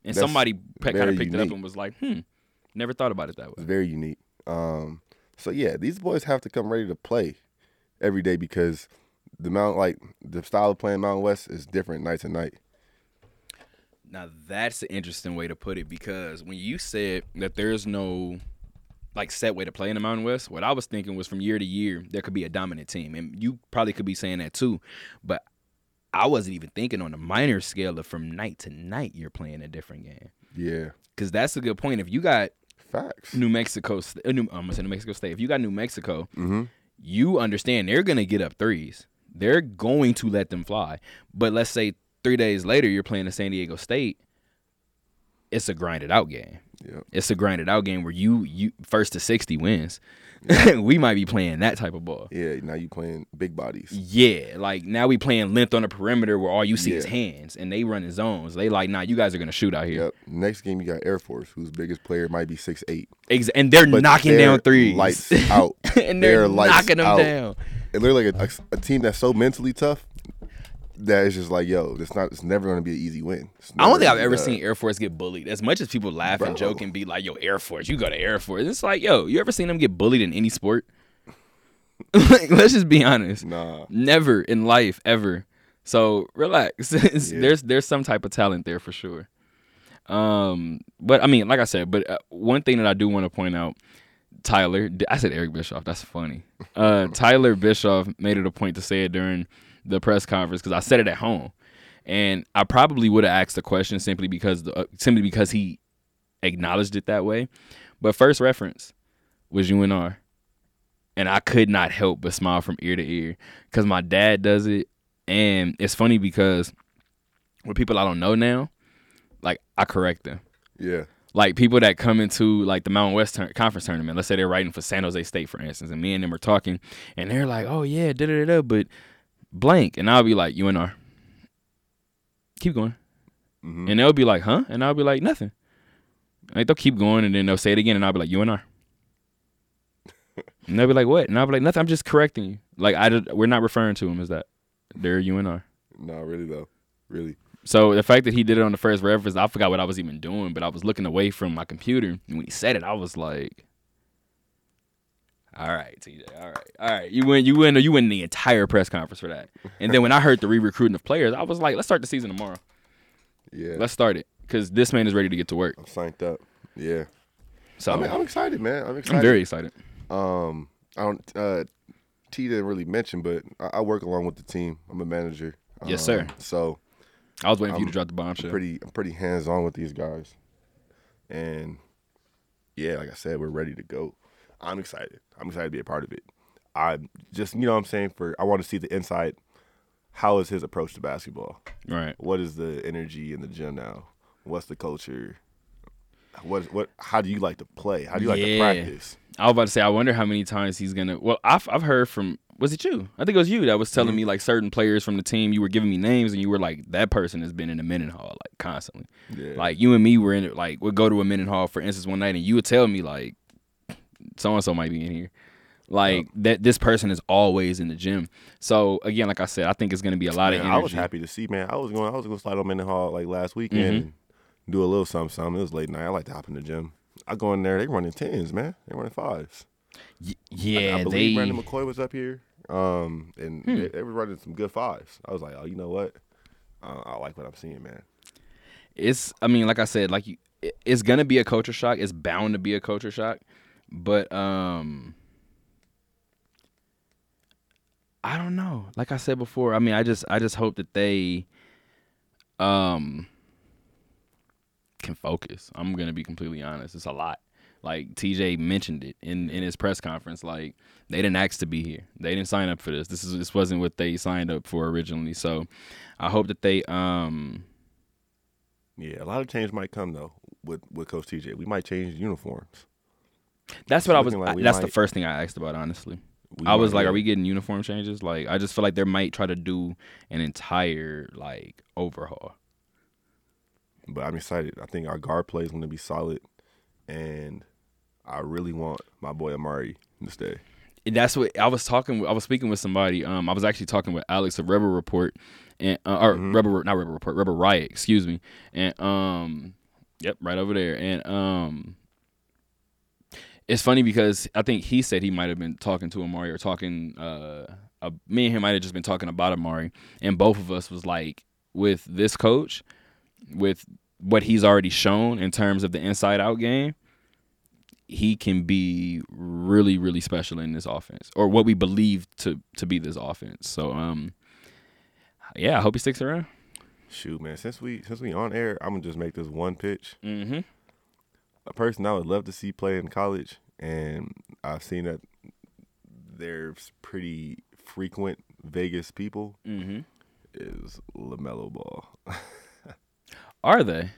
and That's somebody kind of picked it up and was like, hmm, never thought about it that way. It's very unique. Um, so yeah, these boys have to come ready to play every day because the Mount like the style of playing Mountain West is different night to night. Now that's an interesting way to put it because when you said that there's no like set way to play in the Mountain West, what I was thinking was from year to year there could be a dominant team, and you probably could be saying that too, but I wasn't even thinking on a minor scale of from night to night you're playing a different game Yeah, because that's a good point. If you got facts. New Mexico, uh, New, I'm gonna say New Mexico State. If you got New Mexico, Mm-hmm. you understand they're gonna get up threes. They're going to let them fly. But let's say three days later you're playing a San Diego State. It's a grinded out game. Yep. It's a grinded out game where you you first to sixty wins. we might be playing that type of ball. Yeah, now you playing big bodies. Yeah, like now we playing length on the perimeter where all you see is hands and they running zones. They like, nah, you guys are gonna shoot out here. Yep. Next game you got Air Force, whose biggest player might be six eight. Ex- and they're But knocking they're down threes. lights out. and they're, They're knocking them out. down. And they're like a, a, a team that's so mentally tough that it's just like, yo, it's not. It's never going to be an easy win. I don't think I've ever uh, seen Air Force get bullied. As much as people laugh and joke and be like, "Yo, Air Force, you go to Air Force." It's like, yo, you ever seen them get bullied in any sport? like, let's just be honest. Nah. Never in life, ever. So relax. Yeah. There's there's some type of talent there for sure. Um, but I mean, like I said, but uh, one thing that I do want to point out, Tyler, I said Eric Bischoff. That's funny. Uh, Tyler Bischoff made it a point to say it during the press conference because I said it at home, and I probably would have asked the question simply because the, uh, simply because he acknowledged it that way. But first reference was UNR, and I could not help but smile from ear to ear because my dad does it, and it's funny because with people I don't know now, like I correct them Yeah. like people that come into like the Mountain West tur- conference tournament. Let's say they're writing for San Jose State, for instance, and me and them are talking, and they're like, "Oh yeah, da da da," but blank, and I'll be like, "UNR." Keep going, Mhm. and they'll be like, "Huh?" and I'll be like, "Nothing." Like they'll keep going, and then they'll say it again, and I'll be like, "UNR." and they'll be like, "What?" and I'll be like, "Nothing. I'm just correcting you. Like I, did, we're not referring to them as that. They're UNR." No, really though. Really. So the fact that he did it on the first reference, I forgot what I was even doing, but I was looking away from my computer. And when he said it, I was like, "All right, TJ, all right, all right, you win, you win, you win the entire press conference for that." And then when I heard the re-recruiting of players, I was like, "Let's start the season tomorrow. Yeah. Let's start it because this man is ready to get to work." I'm signed up. Yeah. So I mean, I'm excited, man. I'm excited. I'm very excited. Um, I don't. Uh, T didn't really mention, but I, I work along with the team. I'm a manager. Yes, sir. Um, So I was waiting for you I'm to drop the bombshell. pretty, I'm pretty hands on with these guys, and yeah, like I said, we're ready to go. I'm excited. I'm excited to be a part of it. I just, you know, what I'm saying for I want to see the inside. How is his approach to basketball? right. What is the energy in the gym now? What's the culture? What what? How do you like to play? How do you like to practice? I was about to say, I wonder how many times he's gonna. Well, I've I've heard from was it you? I think it was you that was telling mm-hmm. me like certain players from the team. You were giving me names, and you were like, "That person has been in the hall like constantly." Yeah. Like you and me were in it. Like we'd go to a Mendenhall for instance one night, and you would tell me like, "So and so might be in here." Like that, this person is always in the gym. So again, like I said, I think it's gonna be a lot Man, of energy. I was happy to see, man. I was going, I was going to slide on hall like last weekend Mm-hmm. and do a little something, something. It was late night. I like to hop in the gym. I go in there. They running tens, man. They running fives. Y- I yeah, believe they. Brandon McCoy was up here, um, and Hmm. they, they were running some good fives. I was like, oh, you know what? Uh, I like what I'm seeing, man. it's i mean like i said like you it's gonna be a culture shock it's bound to be a culture shock but um i don't know. Like i said before i mean i just i just hope that they um can focus. I'm gonna be completely honest. It's a lot. Like tj mentioned it in in his press conference like they didn't ask to be here. They didn't sign up for this. This is this wasn't what they signed up for originally. So i hope that they um Yeah, a lot of change might come though with with Coach TJ. We might change uniforms. That's what I was. like I- we that's the first thing I asked about. Honestly, We I was like, yeah. "Are we getting uniform changes?" Like, I just feel like they might try to do an entire like overhaul. But I'm excited. I think our guard play is going to be solid, and I really want my boy Amauri to stay. And that's what I was talking. I was speaking with somebody. Um, I was actually talking with Alex of Rebel Report, and uh, or Rebel not Rebel Report, Rebel Riot. Excuse me. And um, yep, right over there. And um, it's funny because I think he said he might have been talking to Amauri or talking. Uh, uh, me and him might have just been talking about Amauri, and both of us was like, with this coach, with what he's already shown in terms of the inside out game he can be really really special in this offense or what we believe to to be this offense so um yeah i hope he sticks around Shoot, man. Since we since we on air, I'm gonna just make this one pitch. mm-hmm A person I would love to see play in college, and I've seen that there's pretty frequent Vegas people mm-hmm is Lamelo Ball. are they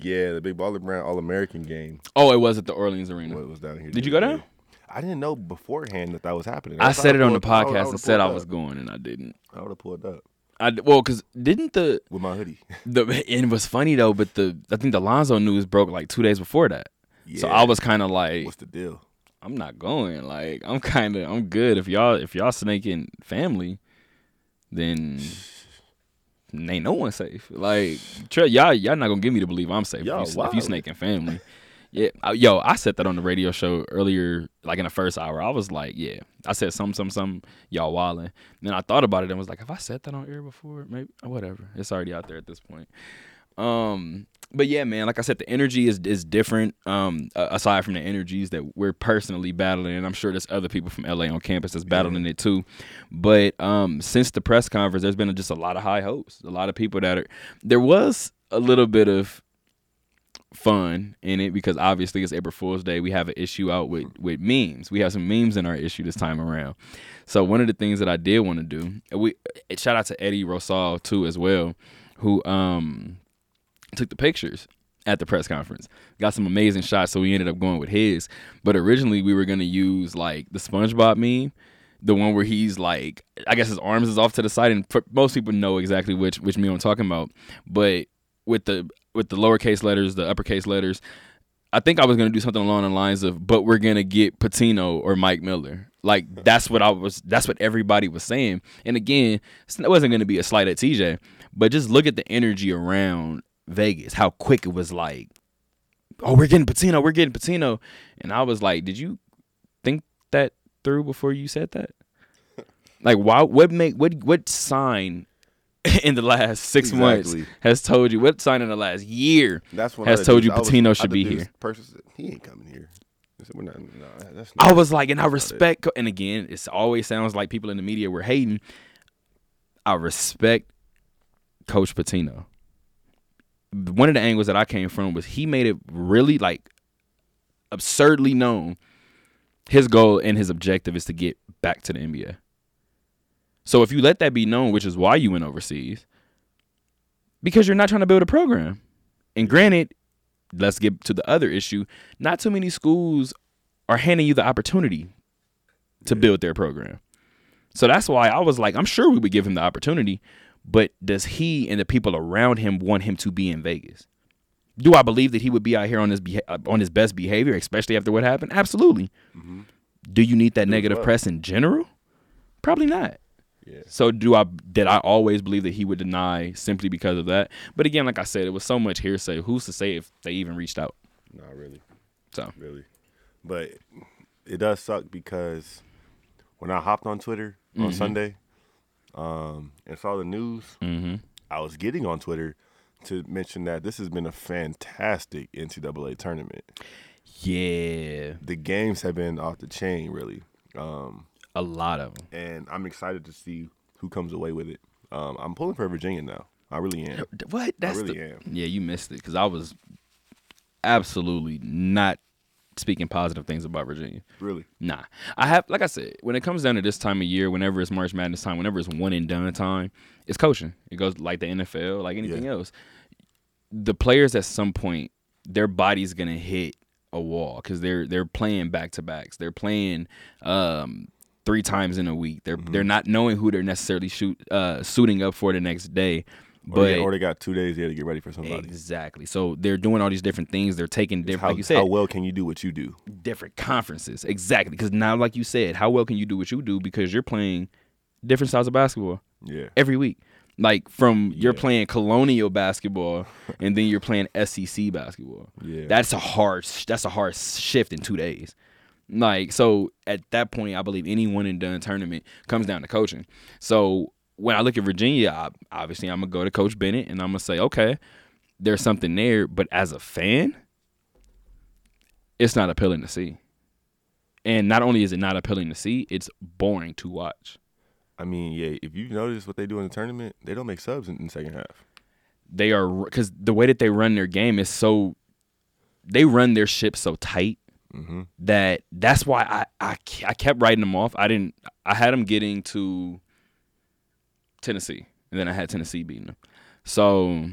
yeah, the big baller brand All American game. oh it was at the orleans arena It was down here? Did you go down? I didn't know beforehand that that was happening. i Else said it on the I I podcast and said i was up. going and i didn't I would have pulled up i well because didn't the with my hoodie. the and it was funny though but the i think the lonzo news broke like two days before that yeah. so i was kind of like What's the deal? i'm not going like i'm kind of i'm good if y'all if y'all snaking family then ain't no one safe. Like, y'all, y'all not gonna get me to believe I'm safe. Y'all if, you, if you snaking family, yeah. Yo, I said that on the radio show earlier, like in the first hour. I was like, yeah. I said some, some, some. Y'all wildin'. Then I thought about it and was like, have I said that on air before? Maybe whatever. It's already out there at this point. Um, but yeah, man, like I said, the energy is is different. Um, aside from the energies that we're personally battling, and I'm sure there's other people from LA on campus that's battling it too. But um, since the press conference, there's been just a lot of high hopes. A lot of people that are. There was a little bit of fun in it because obviously it's April Fool's Day. We have an issue out with with memes. We have some memes in our issue this time around. So one of the things that I did want to do, we shout out to Eddie Rosal too as well, who um took the pictures at the press conference. Got some amazing shots, so we ended up going with his. But originally we were gonna use like the SpongeBob meme, the one where he's like, I guess his arms is off to the side, and most people know exactly which which meme I'm talking about. But with the with the lowercase letters, the uppercase letters, I think I was gonna do something along the lines of, but we're gonna get Pitino or Mike Miller. Like that's what I was. That's what everybody was saying. And again, it wasn't gonna be a slight at TJ, but just look at the energy around Vegas. How quick it was. Like, oh, we're getting Pitino. We're getting Pitino. And I was like, did you think that through before you said that? Like, why? What make? What? What sign? In the last six months, has told you what sign in the last year That's when has told you was- Pitino should be here. Person said, he ain't coming here. I said, we're not. No, that's I was like, and I it." respect, and again, it always sounds like people in the media were hating. I respect Coach Pitino. One of the angles that I came from was he made it really like absurdly known. His goal and his objective is to get back to the NBA. So if you let that be known, which is why you went overseas, because you're not trying to build a program. And granted, let's get to the other issue. Not too many schools are handing you the opportunity to build their program. So that's why I was like, I'm sure we would give him the opportunity, but does he and the people around him want him to be in Vegas? Do I believe that he would be out here on his beha- on his best behavior, especially after what happened? Absolutely. Mm-hmm. Do you need that negative well. press in general? Probably not. Yeah. So do I did I always believe that he would deny simply because of that? But again, like I said, it was so much hearsay. Who's to say if they even reached out? Not really. So really. But it does suck because when I hopped on Twitter on Sunday um, and saw the news, I was getting on Twitter to mention that this has been a fantastic NCAA tournament. yeah, The games have been off the chain, really. Um, a lot of them. and I'm excited to see who comes away with it. Um, I'm pulling for Virginia now. I really am. What? That's really the, am. Yeah, you missed it because I was absolutely not speaking positive things about Virginia. Really. Nah, I have like I said, when it comes down to this time of year, whenever it's March Madness time, whenever it's one and done time, it's coaching. It goes like the NFL, like anything Yeah. else. The players at some point, their body's gonna hit a wall because they're they're playing back to backs. They're playing um, three times in a week. They're Mm-hmm. they're not knowing who they're necessarily shoot uh, suiting up for the next day. Or, But they, or they got two days there to get ready for somebody. exactly, so they're doing all these different things. They're taking different, How, like you said, how well can you do what you do? different conferences. Exactly. Because now, like you said, how well can you do what you do because you're playing different styles of basketball Yeah. every week. Like from you're Yeah. playing colonial basketball and then you're playing SEC basketball. Yeah. That's a hard that's a hard shift in 2 days. Like so at that point I believe any one and done tournament comes down to coaching. So when I look at Virginia, I, obviously I'm going to go to coach Bennett and I'm going to say, "Okay, there's something there, but as a fan, it's not appealing to see. And not only is it not appealing to see, it's boring to watch. I mean, yeah, if you notice what they do in the tournament, they don't make subs in, in the second half. They are because the way that they run their game is so. They run their ship so tight Mm-hmm. that that's why I, I I kept writing them off. I didn't. I had them getting to Tennessee, and then I had Tennessee beating them. So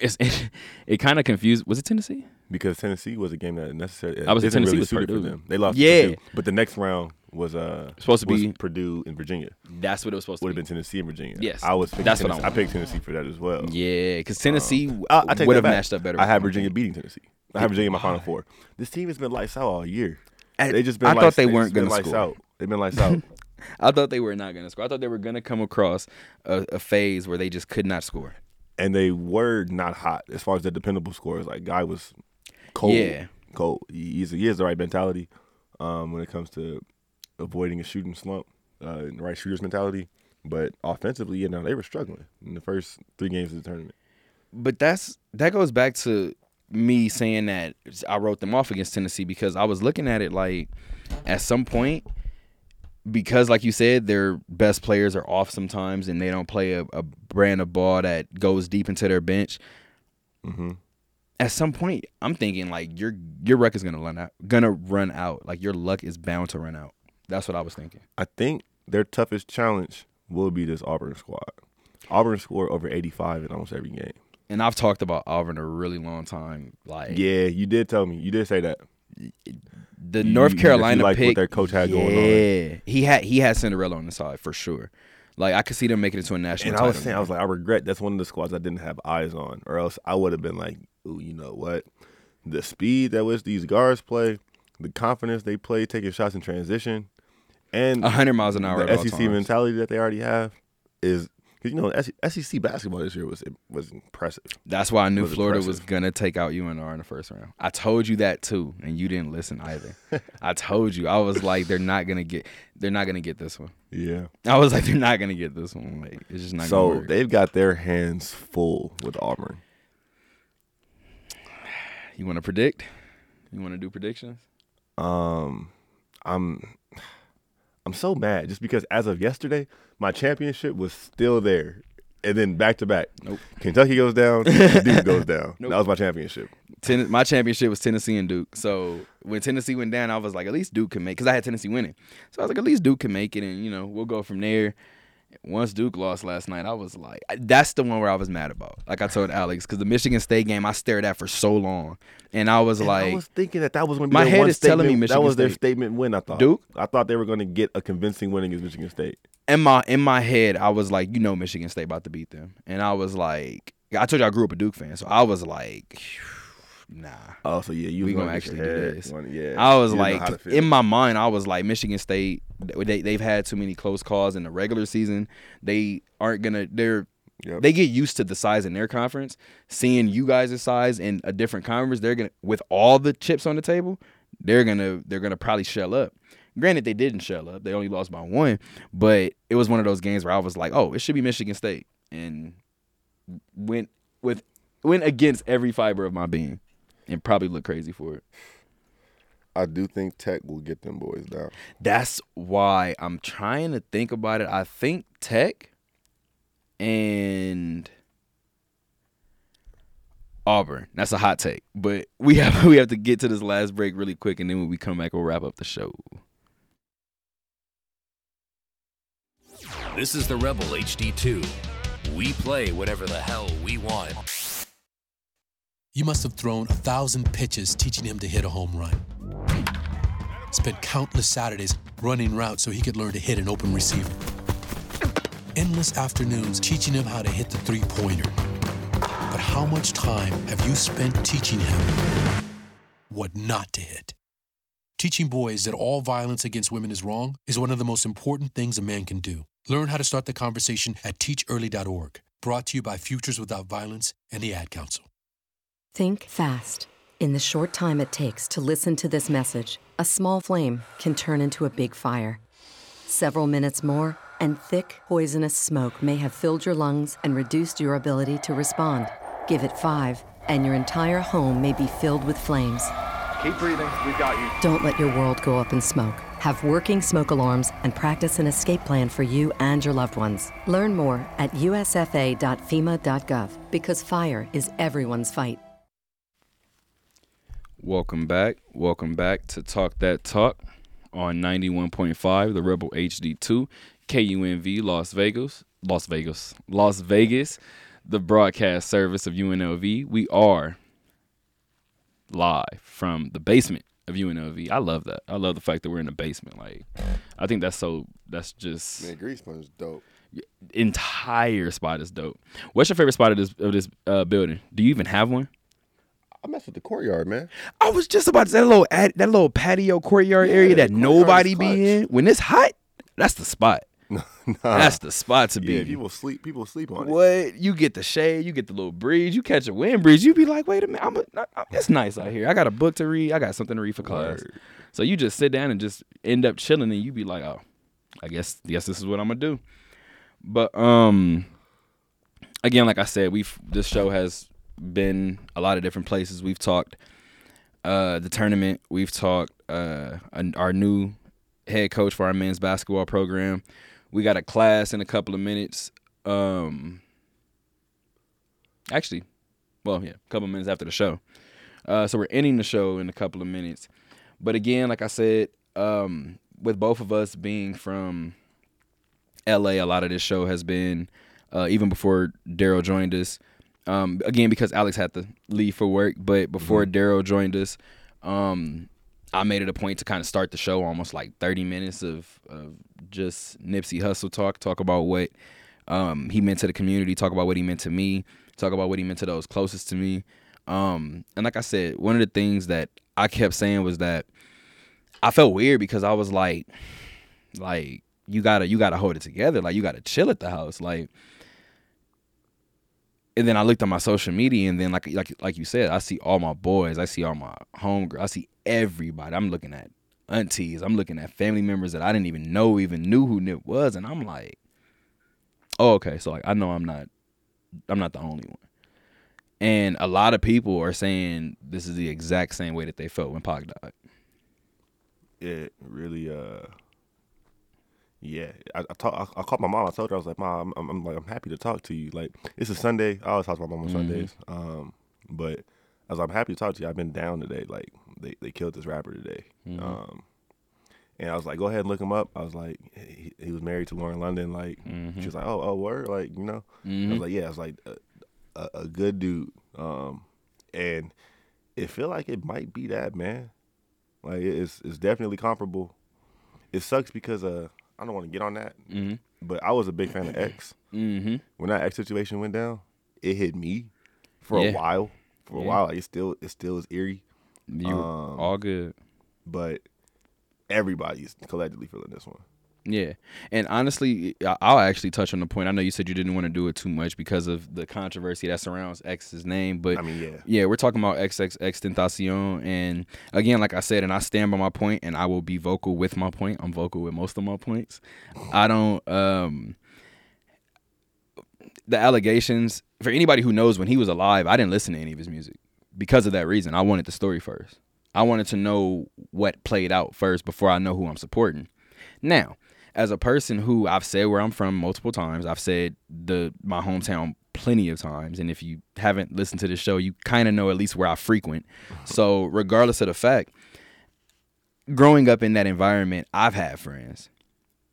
it's it, it kind of confused. Was it Tennessee? Because Tennessee was a game that necessarily I was at isn't Tennessee really was suited for them. They lost. Yeah. to Purdue. but the next round was uh Supposed to be- Purdue and Virginia. That's what it was supposed to Would be. have been Tennessee and Virginia. Yes. I was. That's what I Tennessee. I, picked Tennessee for that as well. Yeah, because Tennessee I, I would have matched up better. I had. Virginia beating Tennessee. I had Virginia in my Final Four. This team has been lights out all year. They just been. I lights, thought they just weren't gonna score. out. They've been lights out. I thought they were not going to score. I thought they were going to come across a, a phase where they just could not score. and they were not hot as far as the dependable scores. Like guy was cold. Yeah. cold. He, he's, he has the right mentality um, when it comes to avoiding a shooting slump, uh, and the right shooter's mentality. But offensively, you know, they were struggling in the first three games of the tournament. But that's that goes back to me saying that I wrote them off against Tennessee because I was looking at it like at some point because like you said their best players are off sometimes and they don't play a, a brand of ball that goes deep into their bench. Mm-hmm. At some point, I'm thinking like your your luck is gonna run out, gonna run out. Like your luck is bound to run out. That's what I was thinking. I think their toughest challenge will be this Auburn squad. Auburn scored over 85 in almost every game. And I've talked about Auburn a really long time. Like Yeah, you did tell me. You did say that. the You- North Carolina you like what their coach had yeah, going on. Yeah, he had he had Cinderella on the side for sure. Like I could see them making it to a national. And I was saying, I was like, I regret that's one of the squads I didn't have eyes on, or else I would have been like, ooh, you know what? The speed that which these guards play, the confidence they play, taking shots in transition, and hundred miles an hour. the SEC times. mentality that they already have is because you know SEC basketball this year was was impressive. That's why I knew was Florida was gonna take out UNR in the first round. I told you that too, and you didn't listen either. I told you. I was like, they're not gonna get. They're not gonna get this one. Yeah. I was like, they're not gonna get this one. Like, it's just not So they've got their hands full with Auburn. you want to predict? You want to do predictions? Um, I'm I'm so mad just because as of yesterday, my championship was still there, and then back to back. Nope. Kentucky goes down, Duke goes down. Nope. That was my championship. Ten, my championship was Tennessee and Duke. So when Tennessee went down, I was like, at least Duke can make because I had Tennessee winning. So I was like, at least Duke can make it, and you know we'll go from there. Once Duke lost last night, I was like, that's the one where I was mad about. Like I told Alex, because the Michigan State game, I stared at for so long, and I was And like, I was thinking that that was going to be My their head one is telling me Michigan that was their State. statement win. I thought Duke? I thought they were going to get a convincing win against Michigan State. in my in my head, I was like, you know, Michigan State about to beat them, and I was like, I told you I grew up a Duke fan, so I was like, nah. Oh, so yeah, you We gonna gonna actually do this. one- yeah, I was you like, how to feel. in my mind, I was like, Michigan State, they they've had too many close calls in the regular season. They aren't gonna. They're Yep. they get used to the size in their conference. Seeing you guys' size in a different conference, they're gonna with all the chips on the table, they're gonna they're gonna probably shell up. Granted, they didn't shell up; they only lost by one. But it was one of those games where I was like, "Oh, it should be Michigan State," and went with went against every fiber of my being, and probably look crazy for it. I do think Tech will get them boys down. That's why I'm trying to think about it. I think Tech and Auburn. That's a hot take, but we have we have to get to this last break really quick, and then when we come back, we'll wrap up the show. This is the Rebel HD2. We play whatever the hell we want. You must have thrown a thousand pitches teaching him to hit a home run. Spent countless Saturdays running routes so he could learn to hit an open receiver. Endless afternoons teaching him how to hit the three pointer. But how much time have you spent teaching him what not to hit? Teaching boys that all violence against women is wrong is one of the most important things a man can do. Learn how to start the conversation at teachearly.org. Brought to you by Futures Without Violence and the Ad Council. Think fast. In the short time it takes to listen to this message, a small flame can turn into a big fire. Several minutes more, and thick, poisonous smoke may have filled your lungs and reduced your ability to respond. Give it five, and your entire home may be filled with flames. Keep breathing. We've got you. Don't let your world go up in smoke. Have working smoke alarms and practice an escape plan for you and your loved ones. Learn more at usfa.fema.gov because fire is everyone's fight. Welcome back. Welcome back to Talk That Talk on 91.5, the Rebel HD2, KUNV, Las Vegas, Las Vegas, Las Vegas, the broadcast service of UNLV. We are live from the basement of UNLV. I love that. I love the fact that we're in the basement. Like, I think that's so, that's just Man, Grease is dope. entire spot is dope. What's your favorite spot of this of this uh, building? Do you even have one? I mess with the courtyard, man. I was just about to say that little ad, that little patio courtyard Yeah, area that nobody be in. When it's hot, that's the spot. nah, That's the spot to be. yeah, people sleep. People sleep on it. What you get the shade, you get the little breeze, you catch a wind breeze. You be like, wait a minute, I'm a, I- it's nice out here. I got a book to read. I got something to read for class. Word. So you just sit down and just end up chilling, and you be like, oh, I guess, guess this is what I'm gonna do. But um, again, like I said, we've this show has been a lot of different places. We've talked uh the tournament. We've talked uh our new head coach for our men's basketball program. We got a class in a couple of minutes. Um actually, well, yeah, a couple of minutes after the show. Uh so we're ending the show in a couple of minutes. But again, like I said, um with both of us being from LA, a lot of this show has been uh even before Daryl joined us. Um again because Alex had to leave for work, but before Daryl joined us, um I made it a point to kind of start the show almost like 30 minutes of, of just Nipsey Hussle talk, talk about what um, he meant to the community, talk about what he meant to me, talk about what he meant to those closest to me. Um, and like I said, one of the things that I kept saying was that I felt weird because I was like, like you gotta you gotta hold it together, like you gotta chill at the house, like. And then I looked on my social media, and then like like like you said, I see all my boys, I see all my homegirls, I see everybody. I'm looking at aunties, I'm looking at family members that I didn't even know even knew who Nip was, and I'm like, oh okay, so like I know I'm not I'm not the only one. And a lot of people are saying this is the exact same way that they felt when Pac died. it really uh yeah I, I, talk, I, I called my mom i told her i was like mom I'm, I'm like i'm happy to talk to you like it's a sunday i always talk to my mom on sundays um but as i'm happy to talk to you i've been down today like they, they killed this rapper today um And I was like, go ahead and look him up. I was like, he, he was married to Lauren London. Like, she was like, oh, oh, word, like, you know. I was like, yeah, I was like, a, a, a good dude. Um, and it feel like it might be that man. Like, it's it's definitely comparable. It sucks because uh, I don't want to get on that, Mhm. but I was a big fan of X. Mm-hmm. When that X situation went down, it hit me for Yeah. a while. For a while, like, it still it still is eerie. You Um, all good. but everybody's collectively feeling this one. Yeah, and honestly, I'll actually touch on the point. I know you said you didn't want to do it too much because of the controversy that surrounds X's name, but I mean, yeah. yeah, we're talking about XXXTentacion, and again, like I said, and I stand by my point, and I will be vocal with my point. I'm vocal with most of my points. I don't. um The allegations for anybody who knows when he was alive, I didn't listen to any of his music because of that reason. I wanted the story first. I wanted to know what played out first before I know who I'm supporting. Now, as a person who I've said where I'm from multiple times, I've said the my hometown plenty of times, and if you haven't listened to the show, you kind of know at least where I frequent. So, regardless of the fact, growing up in that environment, I've had friends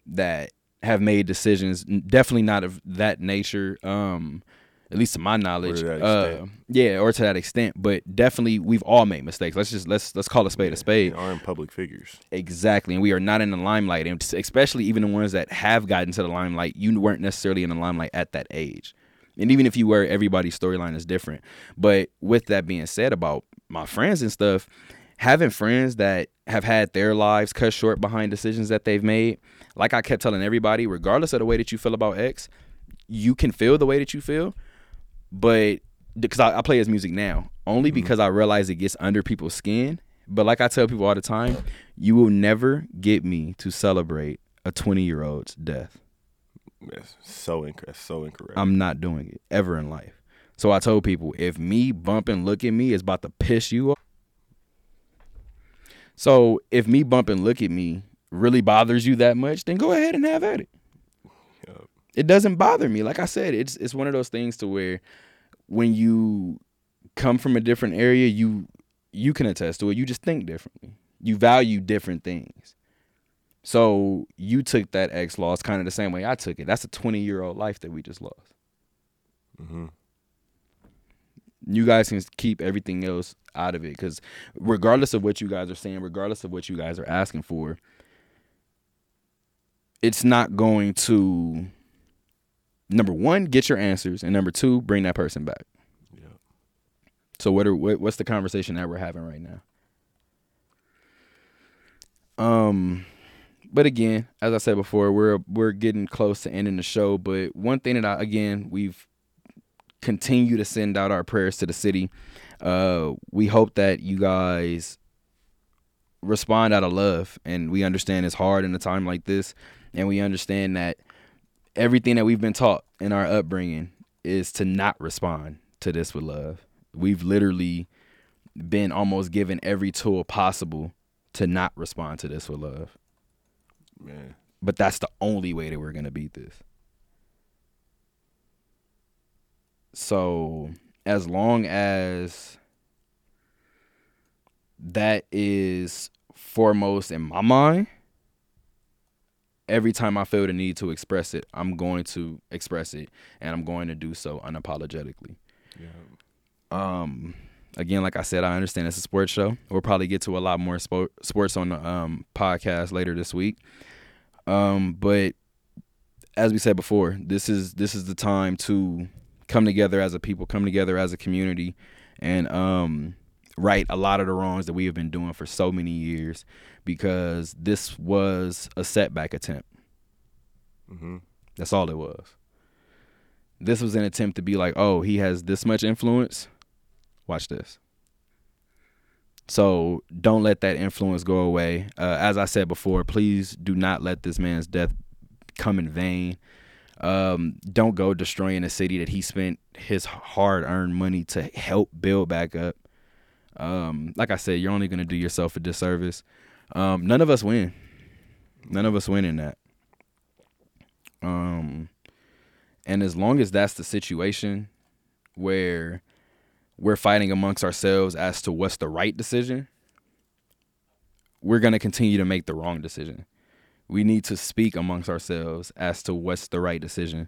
that have made decisions, definitely not of that nature. Um, at least to my knowledge, to uh, yeah, or to that extent. But definitely, we've all made mistakes. Let's just let's let's call a spade a spade. And aren't public figures. Exactly, and we are not in the limelight, and especially even the ones that have gotten to the limelight, you weren't necessarily in the limelight at that age. And even if you were, everybody's storyline is different. But with that being said, about my friends and stuff, having friends that have had their lives cut short behind decisions that they've made, like I kept telling everybody, regardless of the way that you feel about X, you can feel the way that you feel, but because I, I play his music now, only mm-hmm. because I realize it gets under people's skin. But like I tell people all the time, you will never get me to celebrate a 20 year old's death. Yes, so incorrect. So incorrect. I'm not doing it ever in life. So I told people if me bumping look at me is about to piss you off. So if me bumping look at me really bothers you that much, then go ahead and have at it. It doesn't bother me. Like I said, it's it's one of those things to where when you come from a different area, you you can attest to it. You just think differently. You value different things. So you took that X loss kind of the same way I took it. That's a 20 year old life that we just lost. Mm-hmm. You guys can keep everything else out of it because regardless of what you guys are saying, regardless of what you guys are asking for, it's not going to number one get your answers and number two bring that person back. Yeah. So what are what, what's the conversation that we're having right now? Um, but again, as I said before, we're we're getting close to ending the show. But one thing that I again we've continued to send out our prayers to the city. Uh, we hope that you guys respond out of love, and we understand it's hard in a time like this, and we understand that everything that we've been taught in our upbringing is to not respond to this with love. We've literally been almost given every tool possible to not respond to this with love. Man. But that's the only way that we're going to beat this. So, as long as that is foremost in my mind, every time I feel the need to express it, I'm going to express it and I'm going to do so unapologetically. Yeah. Um again, like I said, I understand it's a sports show. We'll probably get to a lot more sport, sports on the um podcast later this week. Um but as we said before, this is this is the time to come together as a people, come together as a community and um right a lot of the wrongs that we have been doing for so many years because this was a setback attempt. hmm That's all it was. This was an attempt to be like, oh, he has this much influence. Watch this. So don't let that influence go away. Uh, as I said before, please do not let this man's death come in vain. Um, don't go destroying a city that he spent his hard earned money to help build back up. Um, like I said, you're only going to do yourself a disservice. Um, none of us win. None of us win in that. Um, and as long as that's the situation where we're fighting amongst ourselves as to what's the right decision, we're going to continue to make the wrong decision. We need to speak amongst ourselves as to what's the right decision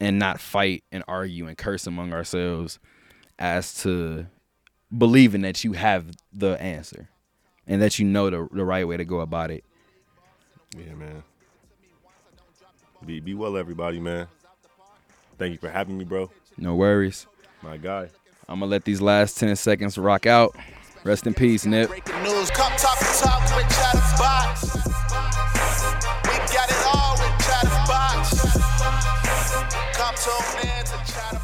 and not fight and argue and curse among ourselves as to believing that you have the answer and that you know the, the right way to go about it. Yeah, man. Be be well, everybody, man. Thank you for having me, bro. No worries. My guy. I'm going to let these last 10 seconds rock out. Rest in peace, Nip.